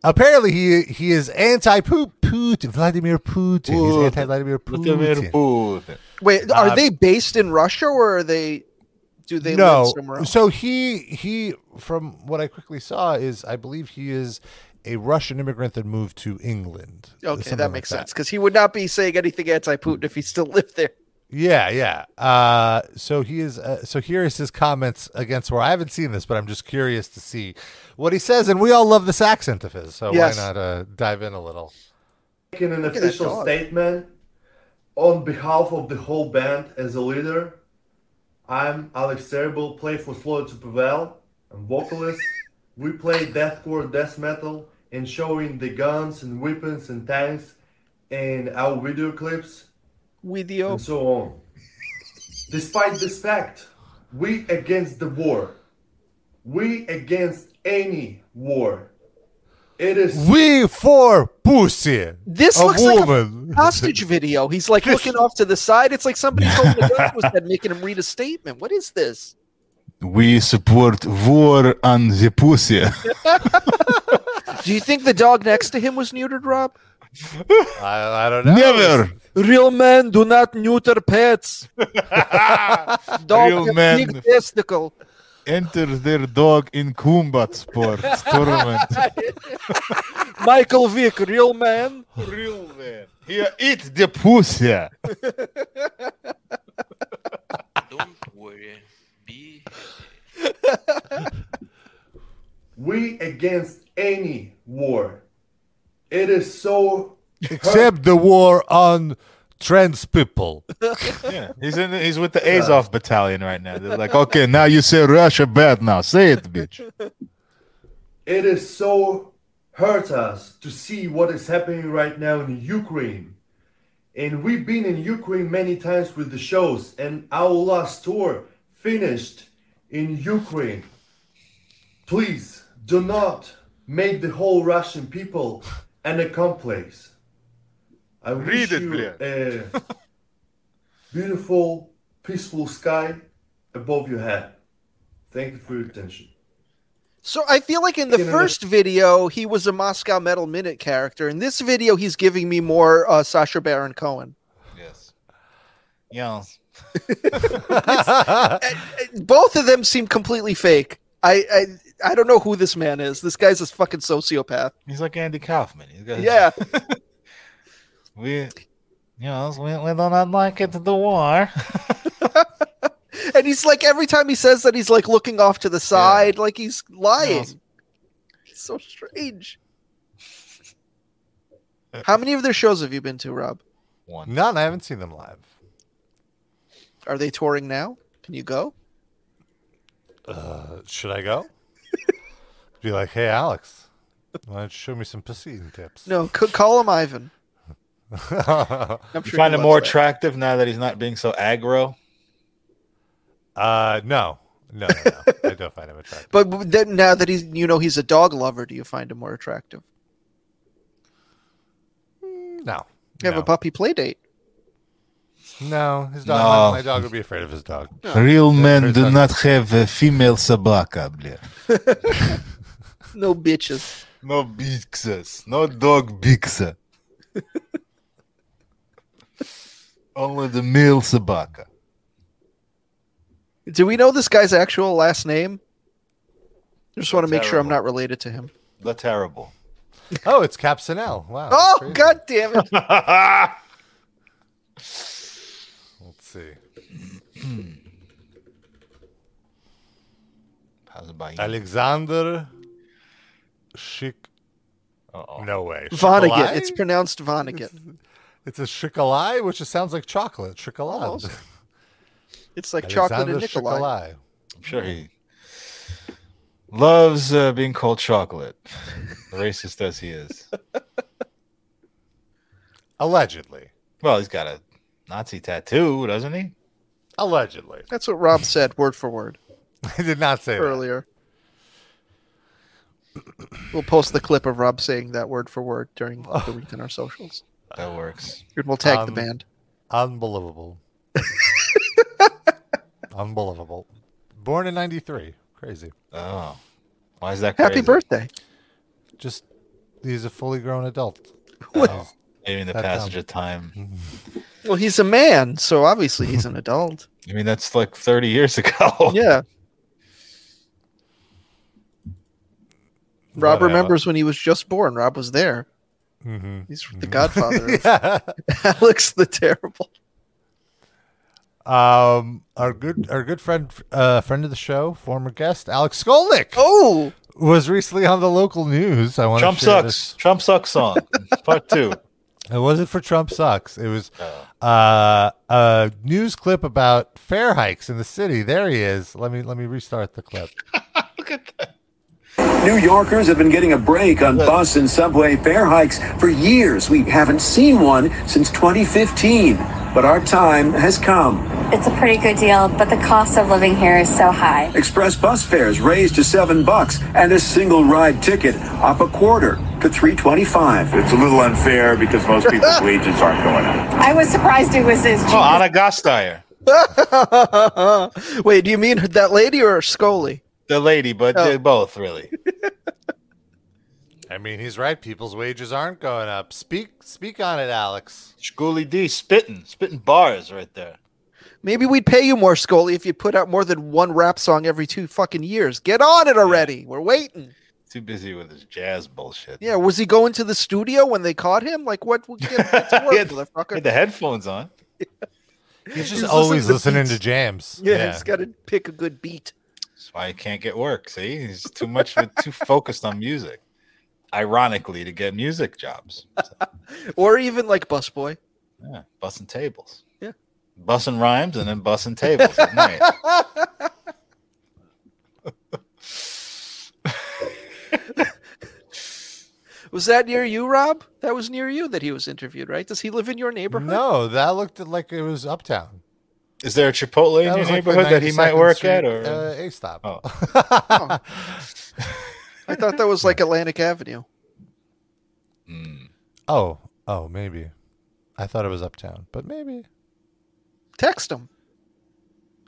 apparently he he is anti Putin. Vladimir Putin. He's Putin. anti Vladimir Vladimir Putin. Putin. Wait, are Uh, they based in Russia or are they do they no, live somewhere else? so he he from what I quickly saw is I believe he is a Russian immigrant that moved to England. okay, Something that like makes sense because he would not be saying anything anti-Putin if he still lived there. Yeah, yeah. Uh, so he is. Uh, so here is his comments against war. I haven't seen this, but I'm just curious to see what he says. And we all love this accent of his, so Yes. why not uh, dive in a little? making an official statement on behalf of the whole band as a leader. I'm Alex Terrible, play for Slow to Prevail. I'm vocalist. We play deathcore, death metal, and showing the guns and weapons and tanks in our video clips Video. and so on. Despite this fact, we against the war. We against any war. It is We for pussy. This a looks like a hostage video. He's like looking off to the side. It's like somebody's holding a gun to his head, making him read a statement. What is this? We support war on the pussy. Do you think the dog next to him was neutered, Rob? I, I don't know. Never. Real men do not neuter pets. Dog Real men. big testicle. Enter their dog in combat sports tournament. Michael Vick, real man. Real man. Here, eat the pussy. Don't worry. Be we against any war. It is so Except the war on trans people. Yeah, he's in. He's with the Azov battalion right now. They're like, okay, now you say Russia bad. Now say it, bitch. it is so hurt us to see what is happening right now in Ukraine. And we've been in Ukraine many times with the shows, and our last tour finished in Ukraine. Please do not make the whole Russian people an accomplice. I Read wish it, you a beautiful, peaceful sky above your head. Thank you for your attention. So I feel like in the first video he was a Moscow Metal Minute character. In this video, he's giving me more uh, Sacha Baron Cohen. Yes. Yeah. both of them seem completely fake. I, I I don't know who this man is. This guy's a fucking sociopath. He's like Andy Kaufman. He's got, Yeah. We, you know, we, we do not like it, to the war. and he's like every time he says that he's like looking off to the side like he's lying. No. It's so strange. How many of their shows have you been to, Rob? One. None. I haven't seen them live. Are they touring now? Can you go? Uh, should I go? Be like, hey, Alex, why don't you show me some pussy tips? No, c- call him Ivan. I'm You sure find him more that. attractive now that he's not being so aggro. Uh, no, no, no, no. I don't find him attractive. But then now that he's you know he's a dog lover, do you find him more attractive? No, You have no. a puppy play date. No, his dog. No. My, my dog would be afraid of his dog. Real men do funny. not have a female sabaka, bля. No bitches. No bixas. No dog bixa. Only the male sabaka. Do we know this guy's actual last name? I just want to make sure I'm not related to him. The terrible. Oh, it's Capsonel. Wow. Oh god damn it! Let's see. How's it by you? Alexander Schick. Uh-oh. No way. Vonnegut. It's pronounced Vonnegut. It's a shikalai, which just sounds like chocolate. Shikalai. Almost. It's like chocolate and Nikolai. I'm sure he loves uh, being called chocolate. Racist as he is. Allegedly. Well, he's got a Nazi tattoo, doesn't he? Allegedly. That's what Rob said, word for word, I did not say that. earlier. We'll post the clip of Rob saying that word for word during the week on our socials. That works. And we'll tag the Um, band. Unbelievable. Unbelievable. Born in 93. Crazy. Oh. Why is that Crazy? Happy birthday. Just, he's a fully grown adult. Oh, maybe in the That passage dumb. of time. Well, he's a man, so obviously he's an adult. I mean, that's like 30 years ago. Yeah. Rob Whatever. remembers when he was just born. Rob was there. Mm-hmm. He's the godfather of yeah. Alex the Terrible. Um, our good, our good friend, uh, friend of the show, former guest, Alex Skolnick, Oh, was recently on the local news. I want Trump to share sucks. Trump sucks song. Part two. It wasn't for Trump sucks. It was Oh. uh, a news clip about fare hikes in the city. There he is. Let me let me restart the clip. Look at that. New Yorkers have been getting a break on bus and subway fare hikes for years. We haven't seen one since 2015, but our time has come. It's a pretty good deal, but the cost of living here is so high. Express bus fares raised to seven bucks, and a single ride ticket up a quarter to 325. It's a little unfair because most people's wages aren't going up. I was surprised it was as oh, cheap. Oh, Anna Gasteyer. wait. Do you mean that lady or Scully? The lady, but Oh. they both really. I mean, he's right. People's wages aren't going up. Speak speak on it, Alex. Schoolly D spitting, spitting bars right there. Maybe we'd pay you more, Scully, if you put out more than one rap song every two fucking years. Get on it already. We're waiting. Too busy with his jazz bullshit. Yeah, was he going to the studio when they caught him? Like, what? what get, get to work, He had- motherfucker. Had the headphones on. He's just He's always listening listening to to jams. yeah, he's got to pick a good beat. That's why he can't get work. See, he's too much, too focused on music. Ironically, to get music jobs, Or even like Busboy. yeah, bussing tables. Yeah. bussing rhymes and then bussing tables at night. Was that near you, Rob? That was near you that he was interviewed, right? Does he live in your neighborhood? No, that looked like it was uptown. Is there a Chipotle in That your was like neighborhood that he might work Street, at, or uh, A stop? Oh. Oh. I thought that was like Atlantic Avenue. Hmm. oh, oh, maybe. I thought it was uptown, but maybe. Text him.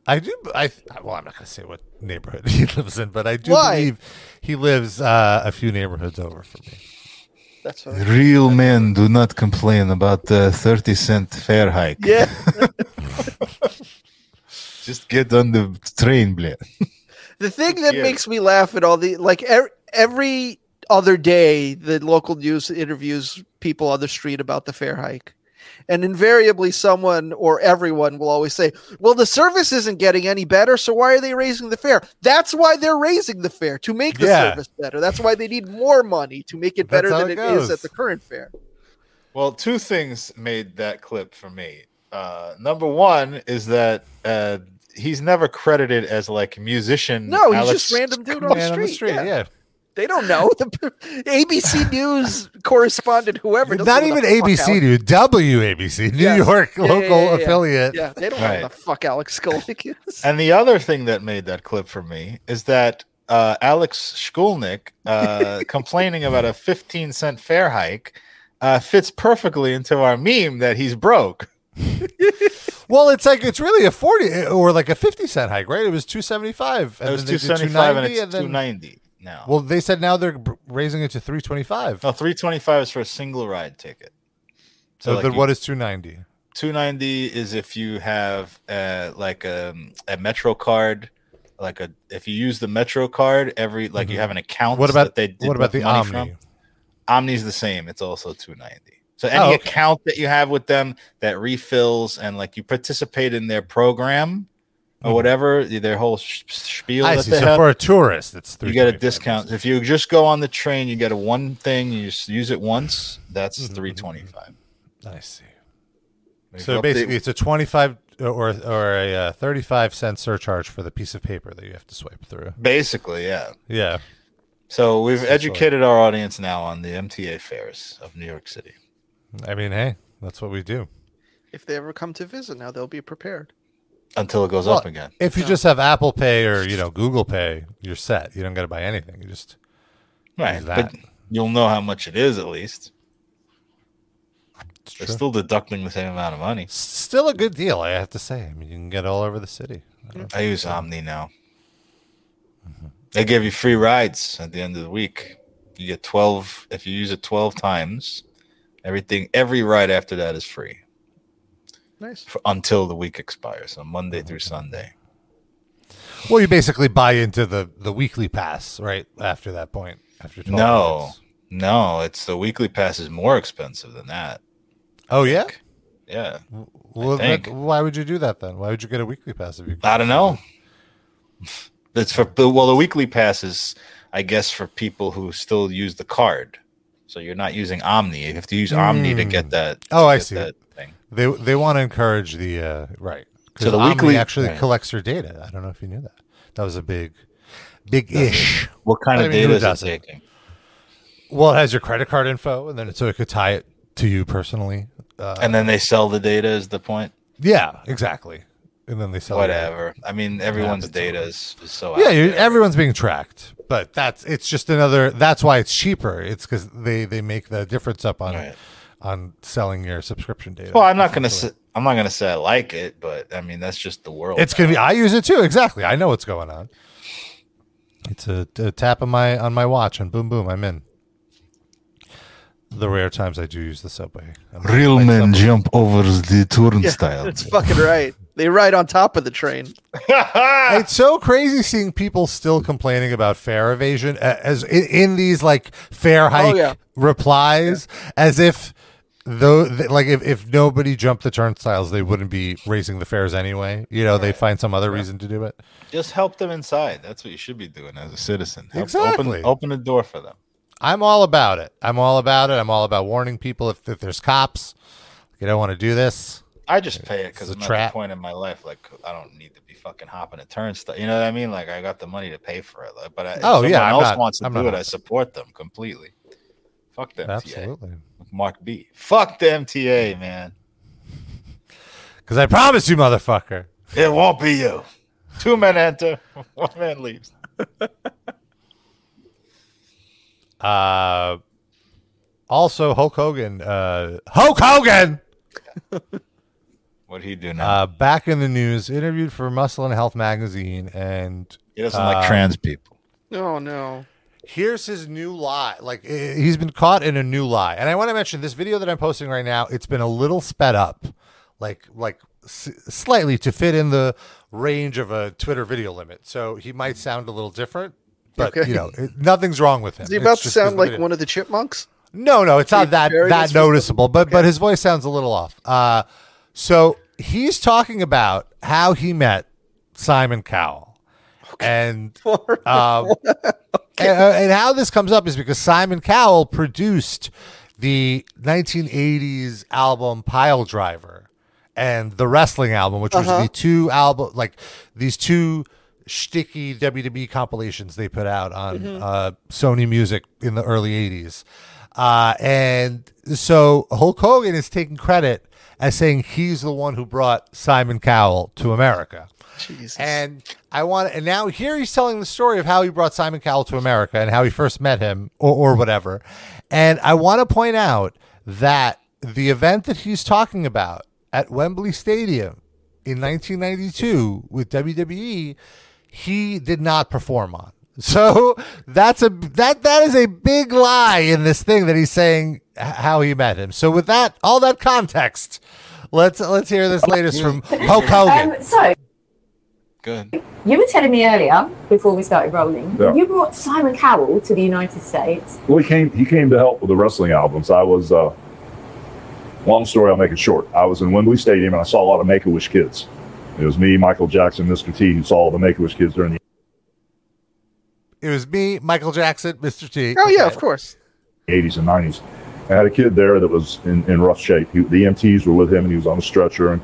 I do. I well, I'm not gonna say what neighborhood he lives in, but I do Why? believe he lives uh, a few neighborhoods over from me. That's what. real men do not complain about the thirty cent fare hike. Yeah. Just get on the train, bleh. The thing that Yeah. makes me laugh at all the like er, every other day, the local news interviews people on the street about the fare hike. And invariably, someone or everyone will always say, Well, the service isn't getting any better, so why are they raising the fare? That's why they're raising the fare to make the Yeah. service better. That's why they need more money to make it better than it it is at the current fare. Well, two things made that clip for me. Uh, number one is that uh, he's never credited as like musician. No, he's Alex just random dude on the street. on the street, yeah. yeah. They don't know. The ABC News correspondent, whoever. doesn't even ABC, Alex- dude. WABC, New Yes. York Yeah, yeah, local yeah, yeah. affiliate. Yeah, they don't know Right. what the fuck Alex Skolnick is. And the other thing that made that clip for me is that uh, Alex Shkulnik uh, complaining about a 15 cent fare hike uh, fits perfectly into our meme that he's broke. Well, it's like it's really a forty or like a fifty cent hike, right? It was two seventy five. It was 275 and it's 290 now. Well, they said now they're raising it to three twenty five. no, 325 is for a single ride ticket. So like then, you- what is two ninety? 290 is if you have uh, like a, a Metro card, like a if you use the Metro card every like you have an account. Mm-hmm. What about that they did what about the OMNY? from. OMNY's the same. It's also two ninety. So any Oh, okay. account that you have with them that refills and like you participate in their program or whatever, their whole sh- spiel Mm-hmm. I see. So have, for a tourist, it's you get a discount. If you just go on the train, you get a one thing. You just use it once. That's Mm-hmm. three twenty five. I see. So basically, it's a twenty-five or or a uh, thirty-five cent surcharge for the piece of paper that you have to swipe through. basically yeah. Yeah. So we've Essentially. educated our audience now on the MTA fares of New York City. I mean, hey, that's what we do. If they ever come to visit, now they'll be prepared. Until it goes Well, up again. If you just have Apple Pay or you know Google Pay, you're set. You don't got to buy anything. You just Right. that. But you'll know how much it is at least. It's They're true. still deducting the same amount of money. Still a good deal, I have to say. I mean, you can get all over the city. Mm-hmm. I use OMNY now. They give you free rides at the end of the week. You get 12 if you use it 12 times. Everything every ride after that is free Nice. f- until the week expires, so Monday through mm-hmm. Sunday. Well, you basically buy into the the weekly pass right after that point. After 12 No. months. No, it's the weekly pass is more expensive than that. Oh yeah. Yeah. Well, think. that- why would you do that then? Why would you get a weekly pass if you? I don't know. It's for well, the weekly pass is, I guess, for people who still use the card. So you're not using OMNY. You have to use OMNY to get that. Oh, I see. That thing. They they want to encourage the uh, right. So the OMNY weekly- actually Right. collects your data. I don't know if you knew that. That was a big, big ish. What kind I of mean, data is it taking? Well, it has your credit card info, and then it, so it could tie it to you personally. Uh, And then they sell the data. Is the point? yeah, exactly. And then they sell it. Whatever. I mean, everyone's it's data is, is so. Yeah, everyone's being tracked, but that's it's just another. That's why it's cheaper. It's because they they make the difference up on Right. on selling your subscription data. Well, I'm not gonna say I'm not gonna say I like it, but I mean that's just the world. It's gonna be. I use it too. Exactly. I know what's going on. It's a, a tap on my on my watch, and boom, boom, I'm in. The rare times I do use the subway, I'm Real men subway. jump over the Yeah, turnstile. that's fucking right. They ride on top of the train. It's so crazy seeing people still complaining about fare evasion as in, in these like fare oh, hike Oh, yeah. replies, as if though like if, if nobody jumped the turnstiles, they wouldn't be raising the fares anyway. You know, they'd find some other reason to do it. Just help them inside. That's what you should be doing as a citizen. Help Exactly. Open, open the door for them. I'm all about it. I'm all about it. I'm all about warning people if, if there's cops. You don't want to do this. I just pay it because I'm at trap. the point in my life like I don't need to be fucking hopping a turnstile. You know what I mean? Like I got the money to pay for it. Like, but I, if Oh, someone yeah, I'm else not- wants to I'm do not it, I support them completely. Fuck the MTA. Absolutely. Mark B. Fuck the MTA, man. Because I promise you, motherfucker. It won't be you. Two men enter, one man leaves. Uh, also, Hulk Hogan. Uh, Hulk Hogan! What'd he do now? Uh, back in the news, interviewed for Muscle and Health magazine, and he doesn't uh, like trans people. Oh no. here's his new lie. Like he's been caught in a new lie, and I want to mention this video that I'm posting right now. It's been a little sped up, like like s- slightly to fit in the range of a Twitter video limit. So he might sound a little different, but Okay. you know, it, nothing's wrong with him. Is he It's about to just 'cause sound like video- one of the chipmunks? No, no, it's not that that noticeable, but but his voice sounds a little off. Uh, so he's talking about how he met Simon Cowell, and um, and, uh, and how this comes up is because Simon Cowell produced the 1980s album Pile Driver and the wrestling album, which Uh-huh. was the two album like these two sticky WWE compilations they put out on Mhm. uh, Sony Music in the early 80s. Uh, and so Hulk Hogan is taking credit as saying he's the one who brought Simon Cowell to America. Jesus. And I want, and now here he's telling the story of how he brought Simon Cowell to America and how he first met him, or, or whatever. And I want to point out that the event that he's talking about at Wembley Stadium in 1992 with WWE, he did not perform on. So that's a that that is a big lie in this thing that he's saying how he met him. So with that, all that context, let's let's hear this latest from Hulk Hogan. Um, so, good. You were telling me earlier, before we started rolling, Yeah. you brought Simon Cowell to the United States. Well, he came. He came to help with the wrestling albums. I was. Uh, long story. I'll make it short. I was in Wembley Stadium and I saw a lot of Make a Wish kids. It was me, Michael Jackson, Mr. T, who saw all the Make a Wish kids during the It was me, Michael Jackson, Mr. T. Oh yeah, of course. 80s and 90s. I had a kid there that was in, in rough shape. He, the EMTs were with him, and he was on a stretcher. And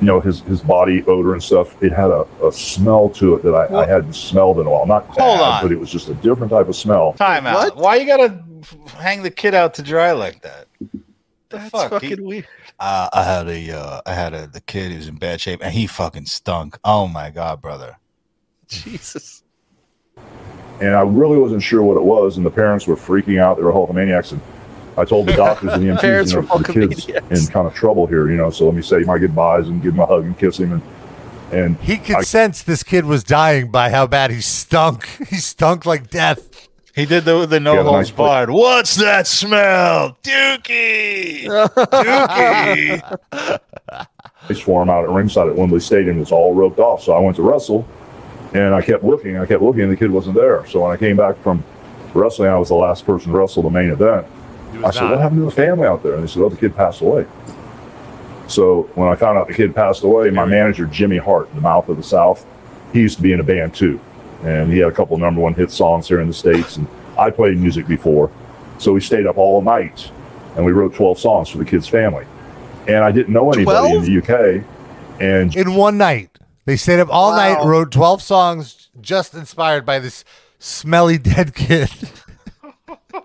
you know his his body odor and stuff. It had a, a smell to it that I, I hadn't smelled in a while. Not Hold bad, on. but it was just a different type of smell. Time out. Why you gotta hang the kid out to dry like that? The That's fuck? fucking He- weird. Uh, I had a, uh, I had a the kid who was in bad shape, and he fucking stunk. Oh my god, brother! Jesus. And I really wasn't sure what it was. And the parents were freaking out; they were Hulkamaniacs. And I told the doctors and the EMTs, Parents you know, were the kid's in kind of trouble here, you know. So let me say my goodbyes and give him a hug and kiss him. And and He could I- sense this kid was dying by how bad he stunk. He stunk like death. He did the the no Yeah, holds nice barred. What's that smell, Dookie? Dookie. place for him out at ringside at Wembley Stadium. It's all roped off. So I went to wrestle, and I kept looking. I kept looking, and the kid wasn't there. So when I came back from wrestling, I was the last person to wrestle the main event. I said, "What happened to the family out there?" And they said, "Oh, the kid passed away." So when I found out the kid passed away, my manager Jimmy Hart, the Mouth of the South, he used to be in a band too, and he had a couple of number one hit songs here in the states. And I played music before, so we stayed up all night, and we wrote twelve songs for the kid's family. And I didn't know anybody in the UK, and In one night, they stayed up all night, wrote 12 songs just inspired by this smelly dead kid.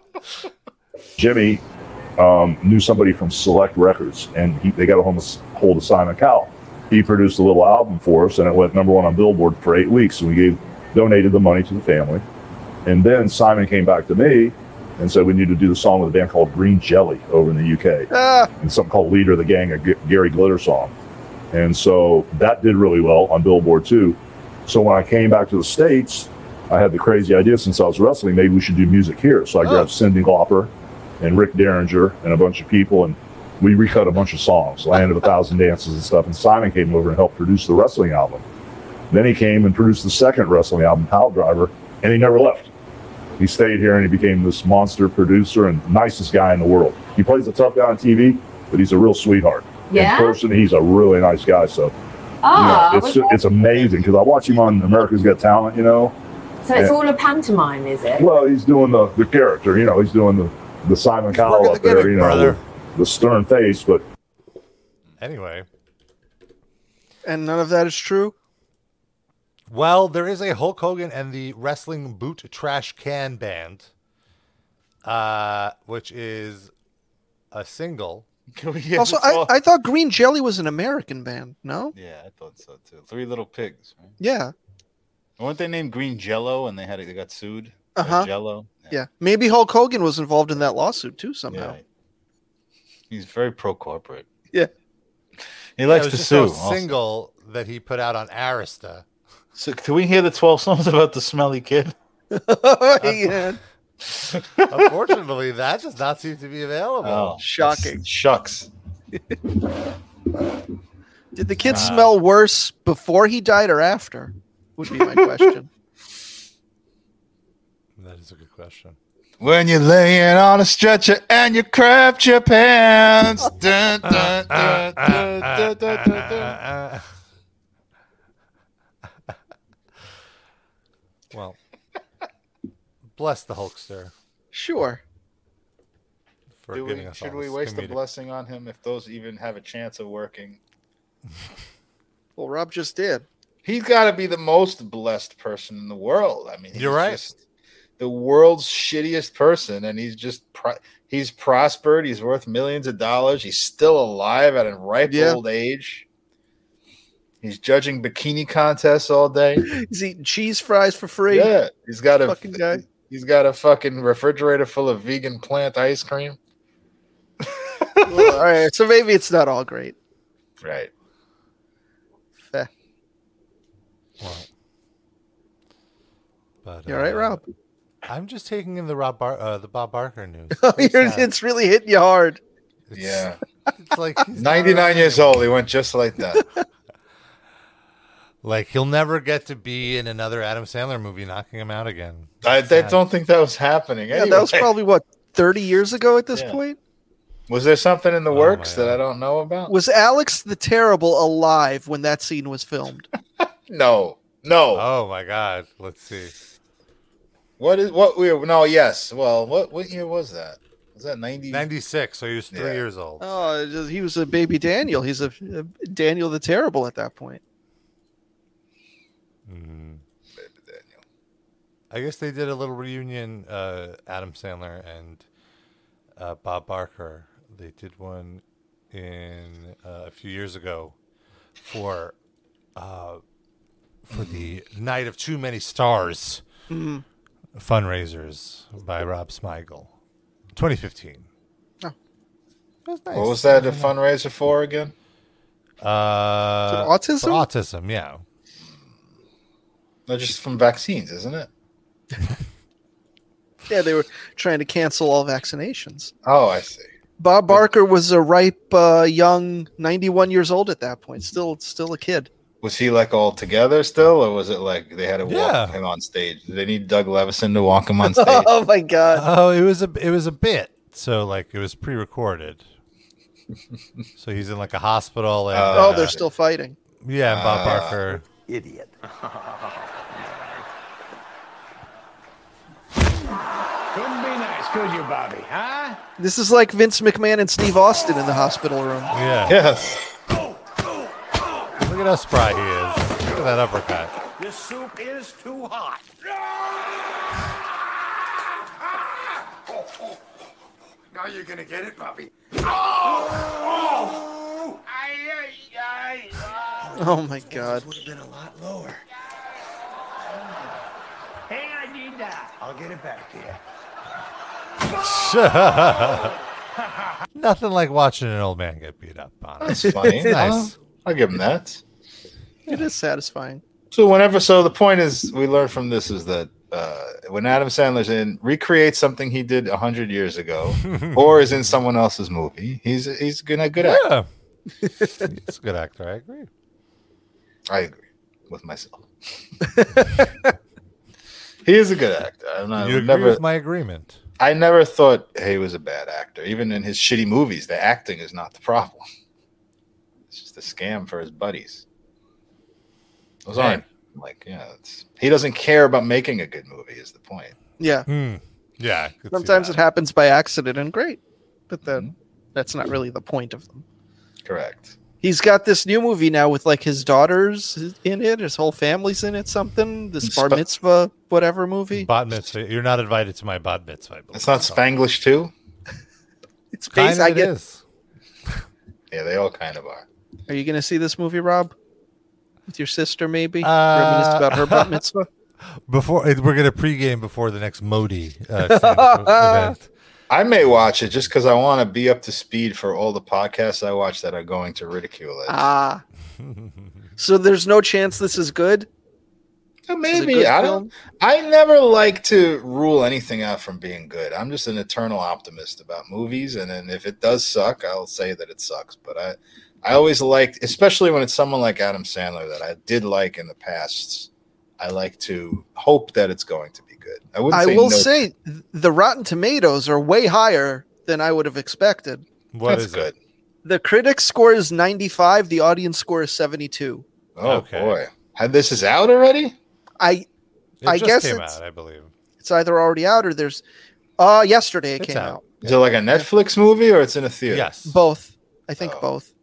Jimmy um, knew somebody from Select Records, and he, they got a hold of, hold of Simon Cowell. He produced a little album for us, and it went number one on Billboard for eight weeks. And we gave donated the money to the family. And then Simon came back to me and said we need to do the song with a band called Green Jelly over in the UK, Ah, and something called Leader of the Gang, a G- Gary Glitter song. And so that did really well on Billboard too. So when I came back to the States, I had the crazy idea since I was wrestling, maybe we should do music here. So I oh. grabbed Cyndi Lauper and Rick Derringer and a bunch of people, and we recut a bunch of songs, Land of a Thousand Dances and stuff. And Simon came over and helped produce the wrestling album. Then he came and produced the second wrestling album, Pile Driver, and he never left. He stayed here and he became this monster producer and nicest guy in the world. He plays a tough guy on TV, but he's a real sweetheart. Yeah? In person, he's a really nice guy. So, Ah, you know, it's was- it's amazing because I watch him on America's Got Talent. You know, so it's yeah. all a pantomime, is it? well, he's doing the, the character. You know, he's doing the the Simon Cowell up the there. gimmick, You know, brother. the stern face, but Anyway, and none of that is true. well, there is a Hulk Hogan and the Wrestling Boot Trash Can Band, uh, which is a single. Can we get also, I, I thought Green Jelly was an American band. No. yeah, I thought so too. Three Little Pigs. Right? Yeah. Weren't they named Green Jello and they had they got sued? Uh huh. Jello. Yeah. Maybe Hulk Hogan was involved in that lawsuit too somehow. Yeah. He's very pro corporate. Yeah. He Yeah, likes it was to just sue. a single that he put out on Arista. So can we hear the twelve songs about the smelly kid? yeah. Unfortunately, that does not seem to be available. Oh, Shocking. Shucks. Did the kid Wow. smell worse before he died or after? Would be my question. That is a good question. When you're laying on a stretcher and you crapped your pants. Bless the Hulkster Sure. for Do we, us should we this waste a blessing on him if those even have a chance of working? Well, Rob just did. He's got to be the most blessed person in the world. I mean, he's You're right. just the world's shittiest person, and he's just pro- he's prospered. He's worth millions of dollars. He's still alive at a ripe Yeah. old age. He's judging bikini contests all day. He's eating cheese fries for free. Yeah, he's got a Fucking guy. He's got a fucking refrigerator full of vegan plant ice cream. Well, all right, so maybe it's not all great. Right. Fair. But, You all right, uh, Rob? I'm just taking in the Rob Bar- uh, the Bob Barker news. You're- it's really hitting you hard. Yeah. It's like 99 years old. He went just like that. Like he'll never get to be in another Adam Sandler movie, knocking him out again. I, I don't think that was happening. Yeah, that was probably what thirty years ago at this Yeah. point. Was there something in the Oh, works my that I don't know about? Was Alex the Terrible alive when that scene was filmed? No, no. Oh my God! Let's see. What is what we? No, yes. Well, what what year was that? Was that ninety? Ninety six. So he was three Yeah. years old. Oh, he was a baby Daniel. He's a, a Daniel the Terrible at that point. Mhm. I guess they did a little reunion. Uh, Adam Sandler and uh, Bob Barker. They did one in uh, a few years ago for uh, for the Night of Too Many Stars Mhm. fundraisers by Rob Smigel, 2015. Oh. Was nice. What was that a fundraiser for again? Uh, autism? For autism, yeah. No, just from vaccines, isn't it? Yeah, they were trying to cancel all vaccinations. Oh, I see. Bob Barker was a ripe, uh, young, ninety-one years old at that point. Still, still a kid. Was he like all together still, or was it like they had to walk Yeah. him on stage? Did they need Doug Levison to walk him on stage? oh my god! Oh, it was a it was a bit. So like it was pre-recorded. so he's in like a hospital and Uh, oh, uh, they're still fighting. yeah, and Bob Ah. Barker. Idiot. Couldn't be nice, could you, Bobby? Huh? This is like Vince McMahon and Steve Austin in the hospital room. Yeah. Yes. Look at how spry he is. Look at that uppercut. This soup is too hot. Now you're gonna get it, Bobby. Oh! Ah. Oh my god! Would have been a lot lower. Hey, I need that. I'll get it back to you. Nothing like watching an old man get beat up. That's funny. Nice. Huh? I'll give him that. It is satisfying. So whenever, so the point is, we learned from this is that uh, when Adam Sandler's in recreates something he did a hundred years ago, or is in someone else's movie, he's he's good a good actor. Yeah. He's a good actor. I agree. I agree with myself. he is a good actor. I'm not, You agree never, with my agreement? I never thought he was a bad actor. Even in his shitty movies, the acting is not the problem. It's just a scam for his buddies. Those Hey. aren't like yeah. It's, he doesn't care about making a good movie. Is the point? Yeah. Hmm. Yeah. I could see Sometimes it happens by accident and great, but then that's not really the point of them. Correct. He's got this new movie now with like his daughters in it, his whole family's in it. Something this bar Sp- mitzvah whatever movie. Bat mitzvah. You're not invited to my bat mitzvah. I believe. It's not Spanglish too. It's Kind based. of I it get. is. Yeah, they all kind of are. Are you going to see this movie, Rob? With your sister, maybe? Uh, Reminisce about her bat mitzvah. Before we're gonna pregame before the next Modi uh, event. I may watch it just because I want to be up to speed for all the podcasts I watch that are going to ridicule it. Ah. so there's no chance this is good. Uh, Maybe good I film? don't. I never like to rule anything out from being good. I'm just an eternal optimist about movies, and then if it does suck, I'll say that it sucks. But I, I always liked, especially when it's someone like Adam Sandler that I did like in the past. I like to hope that it's going to good. I wouldn't. I say will no- say th- the Rotten Tomatoes are way higher than I would have expected. What that's is good. it? The critics score is 95, the audience score is 72. Oh Okay. boy, had this is out already? I It I just guess came it's- out, I believe. it's either already out or there's uh yesterday it It's came out. out. Is it like a Netflix movie or it's in a theater? Yes. Both. I think Oh. both.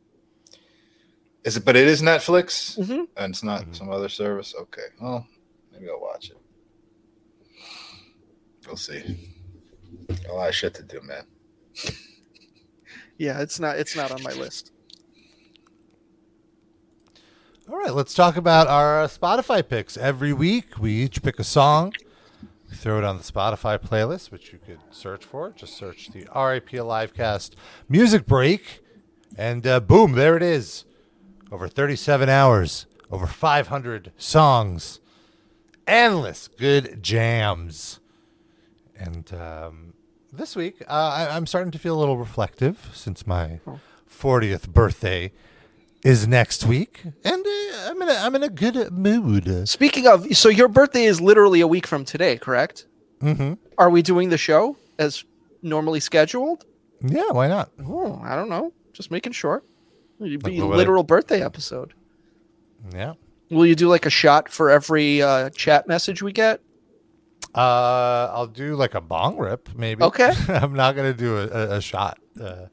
Is it? But it is Netflix, Mhm. and it's not Mhm. some other service. Okay. Well, maybe I'll watch it. We'll see. A lot of shit to do, man. Yeah, it's not it's not on my list. All right, let's talk about our uh, Spotify picks. Every week, we each pick a song. We throw it on the Spotify playlist, which you could search for. Just search the RIP Livecast music break, and uh, boom, there it is. Over 37 hours, over 500 songs, endless good jams. And um, this week, uh, I, I'm starting to feel a little reflective since my 40th birthday. is next week, and uh, I'm in a, I'm in a good mood. Speaking of, so your birthday is literally a week from today, correct? Mm-hmm. Are we doing the show as normally scheduled? Yeah, why not? Oh, I don't know. Just making sure. It'd be a what I- literal birthday episode. Yeah. Will you do like a shot for every uh, chat message we get? Uh, I'll do like a bong rip, maybe. Okay. I'm not gonna do a, a, a shot. Uh,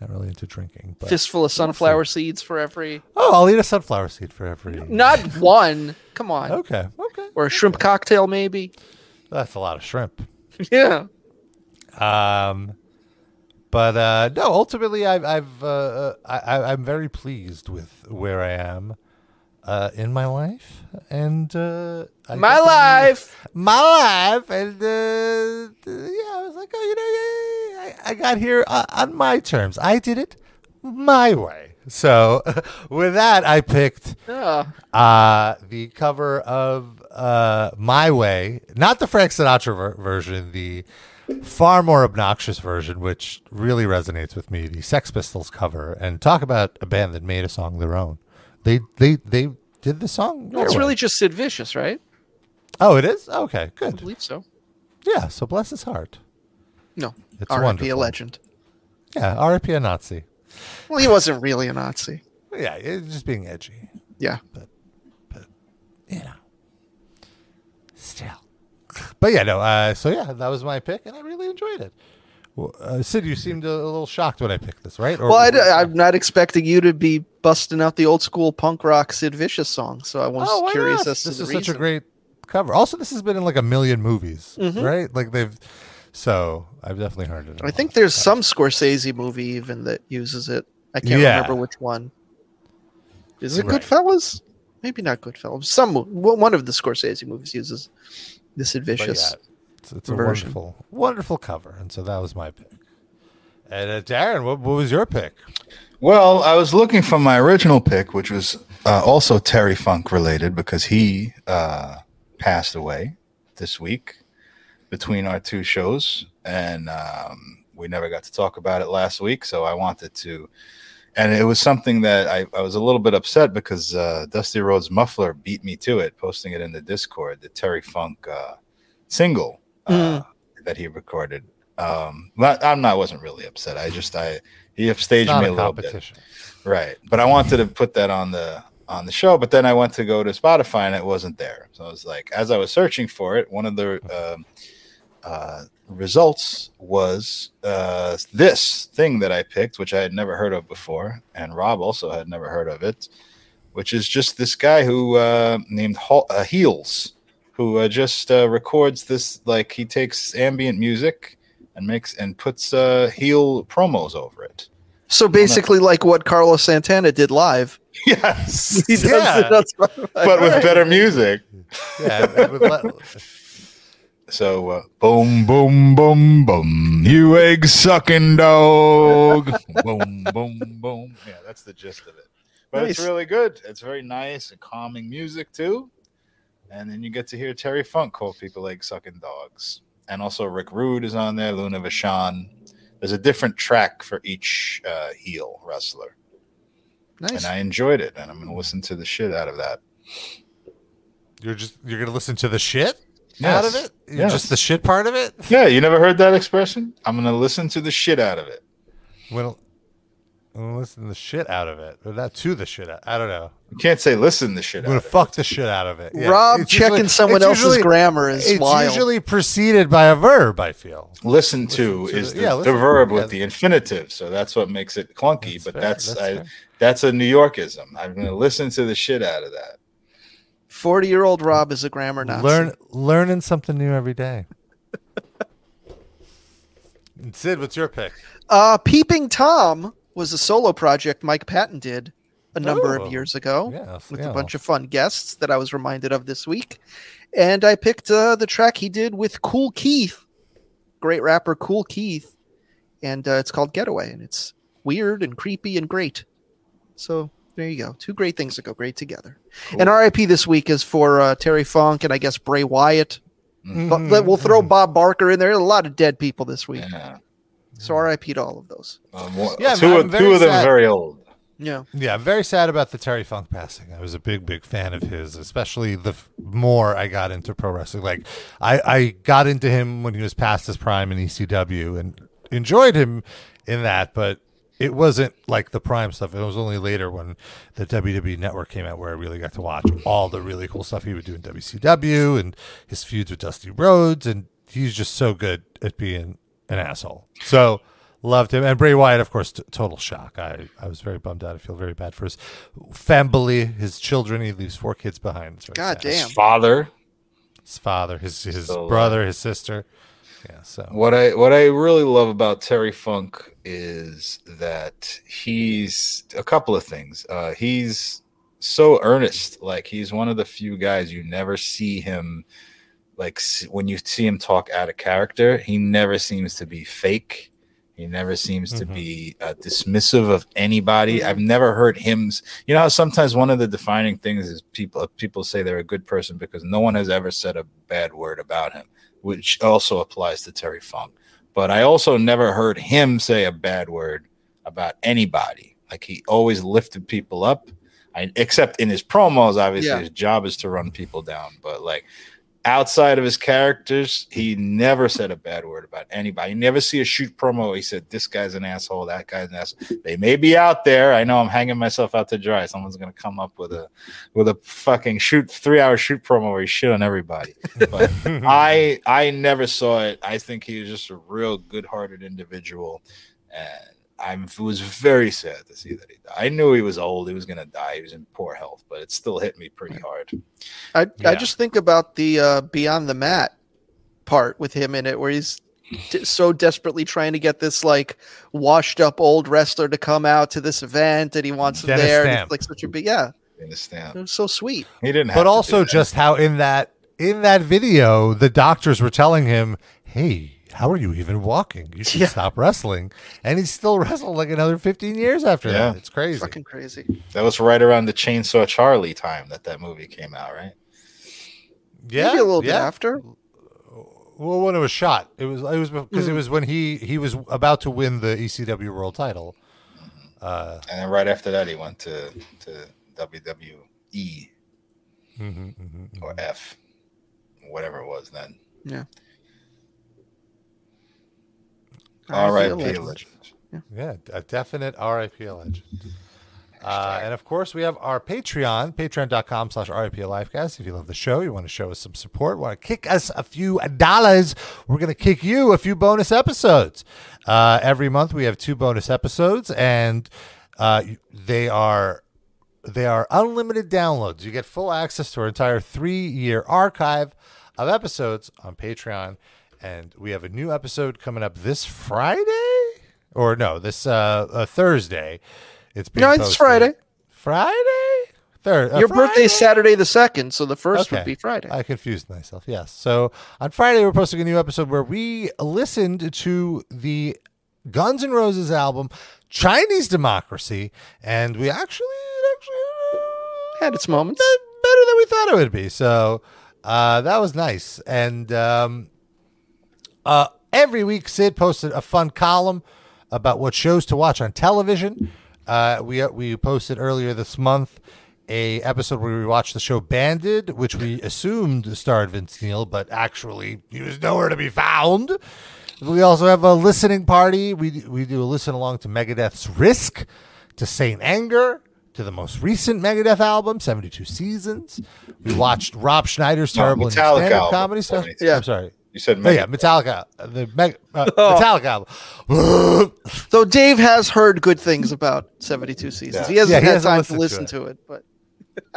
not really into drinking. But Fistful of sunflower seeds for every. oh, I'll eat a sunflower seed for every. Not one. Come on. Okay. Okay. Or a shrimp cocktail, maybe. That's a lot of shrimp. Yeah. Um, but uh, no, ultimately, I've, I've uh, I, I- I'm very pleased with where I am uh, in my life, and uh, My life. my life, and uh, yeah, I was like, oh, you know, yeah, I, I got here uh, on my terms. I did it my way. So with that, I picked uh, the cover of uh, My Way, not the Frank Sinatra ver- version, the far more obnoxious version, which really resonates with me, the Sex Pistols cover. And talk about a band that made a song their own. They they they did the song. No, it's way. really just Sid Vicious, right? Oh, it is. Okay, good. I believe so. Yeah. So bless his heart. No. It's R.I.P. a legend. Yeah, R.I.P. a Nazi. Well, he wasn't really a Nazi. Yeah, just being edgy. Yeah. But but you know, still. But yeah, no. Uh, so yeah, that was my pick, and I really enjoyed it. Well, uh, Sid, you seemed a, little shocked when I picked this, right? Or- well, I, am not expecting you to be busting out the old school punk rock Sid Vicious song, so I was Oh, curious as to this is reason. such a great cover. Also, this has been in like a million movies, Mhm. right? Like they've. So I've definitely heard it. I think there's some Scorsese movie even that uses it. I can't Yeah. remember which one. Is it Right. Goodfellas? Maybe not Goodfellas. Some one of the Scorsese movies uses this Sid Vicious. yeah, it's, it's a version. wonderful, wonderful cover, and so that was my pick. And uh, Darren, what, what was your pick? Well, I was looking for my original pick, which was uh, also Terry Funk related because he uh, passed away this week between our two shows, and um, we never got to talk about it last week. So I wanted to, and it was something that I, I was a little bit upset because uh, Dusty Rhodes Muffler beat me to it, posting it in the Discord, the Terry Funk uh, single uh, that he recorded. Um, not, I'm not wasn't really upset. I just I he upstaged me a a little bit, right? But I wanted to put that on the on the show. But then I went to go to Spotify and it wasn't there. So I was like, as I was searching for it, one of the um, uh, results was uh, this thing that I picked, which I had never heard of before, and Rob also had never heard of it, which is just this guy who uh, named Hall- uh, Heels, who uh, just uh, records this like he takes ambient music and makes and puts uh, heel promos over it. So basically, like what Carlos Santana did live. Yes, He does Yeah. Spotify. but with better music. Yeah, and with le- So uh, boom, boom, boom, boom. You egg sucking dog. boom, boom, boom. Yeah, that's the gist of it. But it's really good. It's very nice and calming music too. And then you get to hear Terry Funk call people like sucking dogs. And also Rick Rude is on there, Luna Vachon. There's a different track for each uh, heel wrestler. Nice. And I enjoyed it, and I'm gonna listen to the shit out of that. You're just you're gonna listen to the shit out of it. You're Yes. Just the shit part of it. Yeah, you never heard that expression? I'm gonna listen to the shit out of it. Well, I'm listen the shit out of it, or not to the shit. Out. I don't know. You can't say listen the shit I'm out gonna of it. fuck the shit out of it. Yeah. Rob It's checking usually- someone else's usually- grammar is It's wild. usually preceded by a verb. I feel. Listen to Listen to is the- the, yeah, the listen- verb yeah. with the infinitive, so that's what makes it clunky. That's but fair, that's that's I, that's a New Yorkism. I'm gonna listen to the shit out of that. Forty-year-old Rob is a grammar Nazi. Learn learning something new every day. Sid, what's your pick? Uh, Peeping Tom was a solo project Mike Patton did a number Oh. of years ago Yes, with yeah. a bunch of fun guests that I was reminded of this week. And I picked uh, the track he did with Kool Keith, great rapper Kool Keith. And uh, it's called Getaway, and it's weird and creepy and great. So there you go. Two great things that go great together. And RIP this week is for uh, Terry Funk and I guess Bray Wyatt. But we'll throw Bob Barker in there. A lot of dead people this week. Yeah. So RIP to all of those. Um, one- Yeah, two, I'm of- very two of them sad. very old. Yeah. Yeah, I'm very sad about the Terry Funk passing. I was a big, big fan of his, especially the f- more I got into pro wrestling. Like, I, I got into him when he was past his prime in ECW and enjoyed him in that, but it wasn't like the prime stuff. It was only later when the WWE network came out where I really got to watch all the really cool stuff he would do in WCW and his feuds with Dusty Rhodes. And he's just so good at being an asshole. So loved him. And Bray Wyatt, of course, t- total shock. I, I was very bummed out. I feel very bad for his family, his children. He leaves four kids behind. It's very God sad. damn. Father. His father, his his So, uh, brother, his sister. Yeah. So What I what I really love about Terry Funk is that he's a couple of things. Uh, he's so earnest. Like he's one of the few guys you never see him like when you see him talk out of character. He never seems to be fake. He never seems to Mhm. be uh, dismissive of anybody. I've never heard him. You know, sometimes one of the defining things is people people say they're a good person because no one has ever said a bad word about him, which also applies to Terry Funk. But I also never heard him say a bad word about anybody. Like he always lifted people up. I, except in his promos, obviously Yeah. his job is to run people down. But like outside of his characters, he never said a bad word about anybody. You never see a shoot promo. where He said, This guy's an asshole, that guy's an asshole. They may be out there. I know I'm hanging myself out to dry. Someone's gonna come up with a with a fucking shoot three hour shoot promo where he shit on everybody. But I I never saw it. I think he was just a real good hearted individual. And I was very sad to see that he died. I knew he was old, he was gonna die, he was in poor health, but it still hit me pretty hard. I Yeah. I just think about the uh, Beyond the Mat part with him in it, where he's d- so desperately trying to get this like washed up old wrestler to come out to this event, and he wants him Dennis there. and Stamp. it's like such a big yeah. Understand? It was so sweet. He didn't but also just how in that in that video the doctors were telling him, "Hey, how are you even walking? You should stop wrestling." And he still wrestled like another 15 years after Yeah. that. It's crazy. Fucking crazy. That was right around the Chainsaw Charlie time that that movie came out, right? Yeah, Maybe a little bit after. Well, when it was shot, it was it was because it Mm. was when he he was about to win the ECW World Title. Uh, And then right after that, he went to to WWE mhm, mhm, or F, whatever it was then. Yeah. R.I.P. legend. legend. Yeah, a definite RIP legend. Uh, and of course, we have our Patreon, patreon.com slash RIP Livecast. If you love the show, you want to show us some support, want to kick us a few dollars, we're going to kick you a few bonus episodes. Uh, every month, we have two bonus episodes, and uh, they are they are unlimited downloads. You get full access to our entire three year archive of episodes on Patreon. And we have a new episode coming up this Friday, or no, this uh, uh Thursday. It's being No, it's posted. Friday. Friday. Third. Your is Saturday the second, so the first would be Friday. I confused myself. Yes. So on Friday, we're posting a new episode where we listened to the Guns N' Roses album, Chinese Democracy, and we actually, it actually Had its moments. better than we thought it would be. So uh, that was nice. And um, uh, every week, Sid posted a fun column about what shows to watch on television. Uh, we we posted earlier this month a episode where we watched the show Banded, which we assumed starred Vince Neil, but actually he was nowhere to be found. We also have a listening party. We we do a listen along to Megadeth's Risk, to Saint Anger, to the most recent Megadeth album, 72 Seasons. We watched Rob Schneider's No, terrible Metallica stand-up album, comedy stuff. Yeah, I'm sorry. You said Oh, yeah, Metallica, the Meg, uh, Oh. Metallica album. So Dave has heard good things about 72 seasons. He hasn't Yeah, he had hasn't time to listened listen to to it, but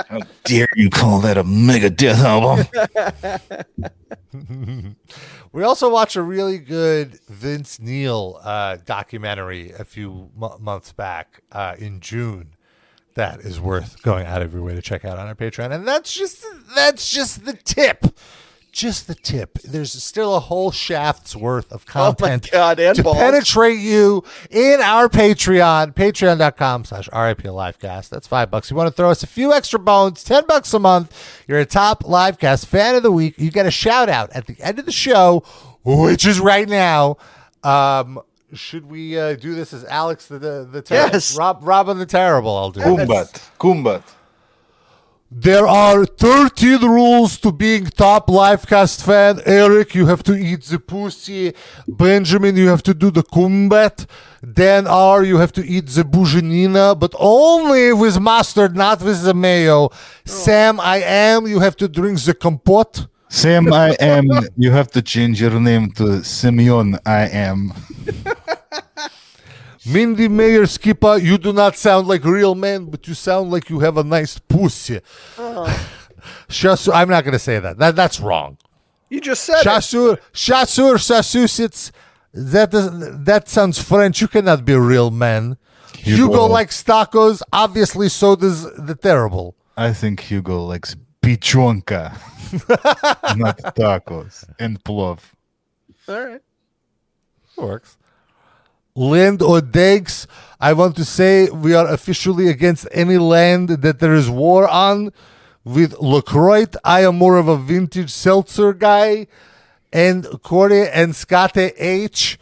How dare you call that a Megadeth album? we also watched a really good Vince Neil uh, documentary a few mo- months back uh, in June. That is worth going out of your way to check out on our Patreon, and that's just that's just the tip, just the tip. There's still a whole shaft's worth of content Oh God, and to balls. penetrate you in our Patreon, patreon.com slash RIP Livecast. That's five bucks. You want to throw us a few extra bones, 10 bucks a month. You're a top Livecast fan of the week. You get a shout out at the end of the show, which is right now. Um, should we uh, do this as Alex the the, the terrible? Yes. Rob Robin the terrible. I'll do. It. Coombat. Coombat. There are 13 rules to being top livecast fan. Eric, you have to eat the pussy. Benjamin, you have to do the coombat. Dan R, you have to eat the bujanina, but only with mustard, not with the mayo. Oh. Sam, I am, you have to drink the compote. Sam, I am. You have to change your name to Simeon. I am. Mindy Mayer Skipper, you do not sound like a real man, but you sound like you have a nice pussy. Oh. Shasu, I'm not going to say that. that. That's wrong. You just said it. Shasur, chasseur, Massachusetts. That is, that sounds French. You cannot be a real man. Hugo, Hugo. likes tacos. Obviously, so does the terrible. I think Hugo likes pichonka, not tacos and plov. All right. Works. Land or Degs, I want to say we are officially against any land that there is war on. With LaCroix, I am more of a vintage seltzer guy. And Corey and Scate H,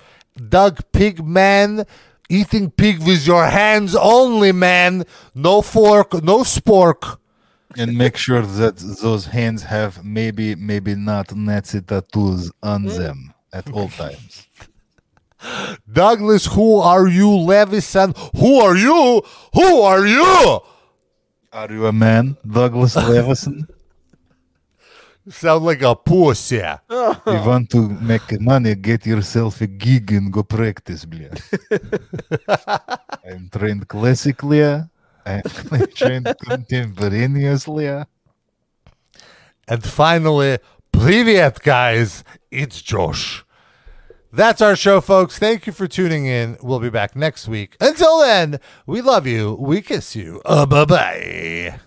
Doug Pigman, eating pig with your hands only, man. No fork, no spork. And make sure that those hands have maybe, maybe not Nazi tattoos on mm. them at all times. Douglas, who are you? Levison, who are you? Who are you? Are you a man, Douglas Levison? Sound like a pussy. you want to make money, get yourself a gig and go practice, блядь. I'm trained classically. I'm trained contemporaneously. And finally, Privyet, guys. It's Josh. That's our show, folks. Thank you for tuning in. We'll be back next week. Until then, we love you. We kiss you. Uh, bye bye.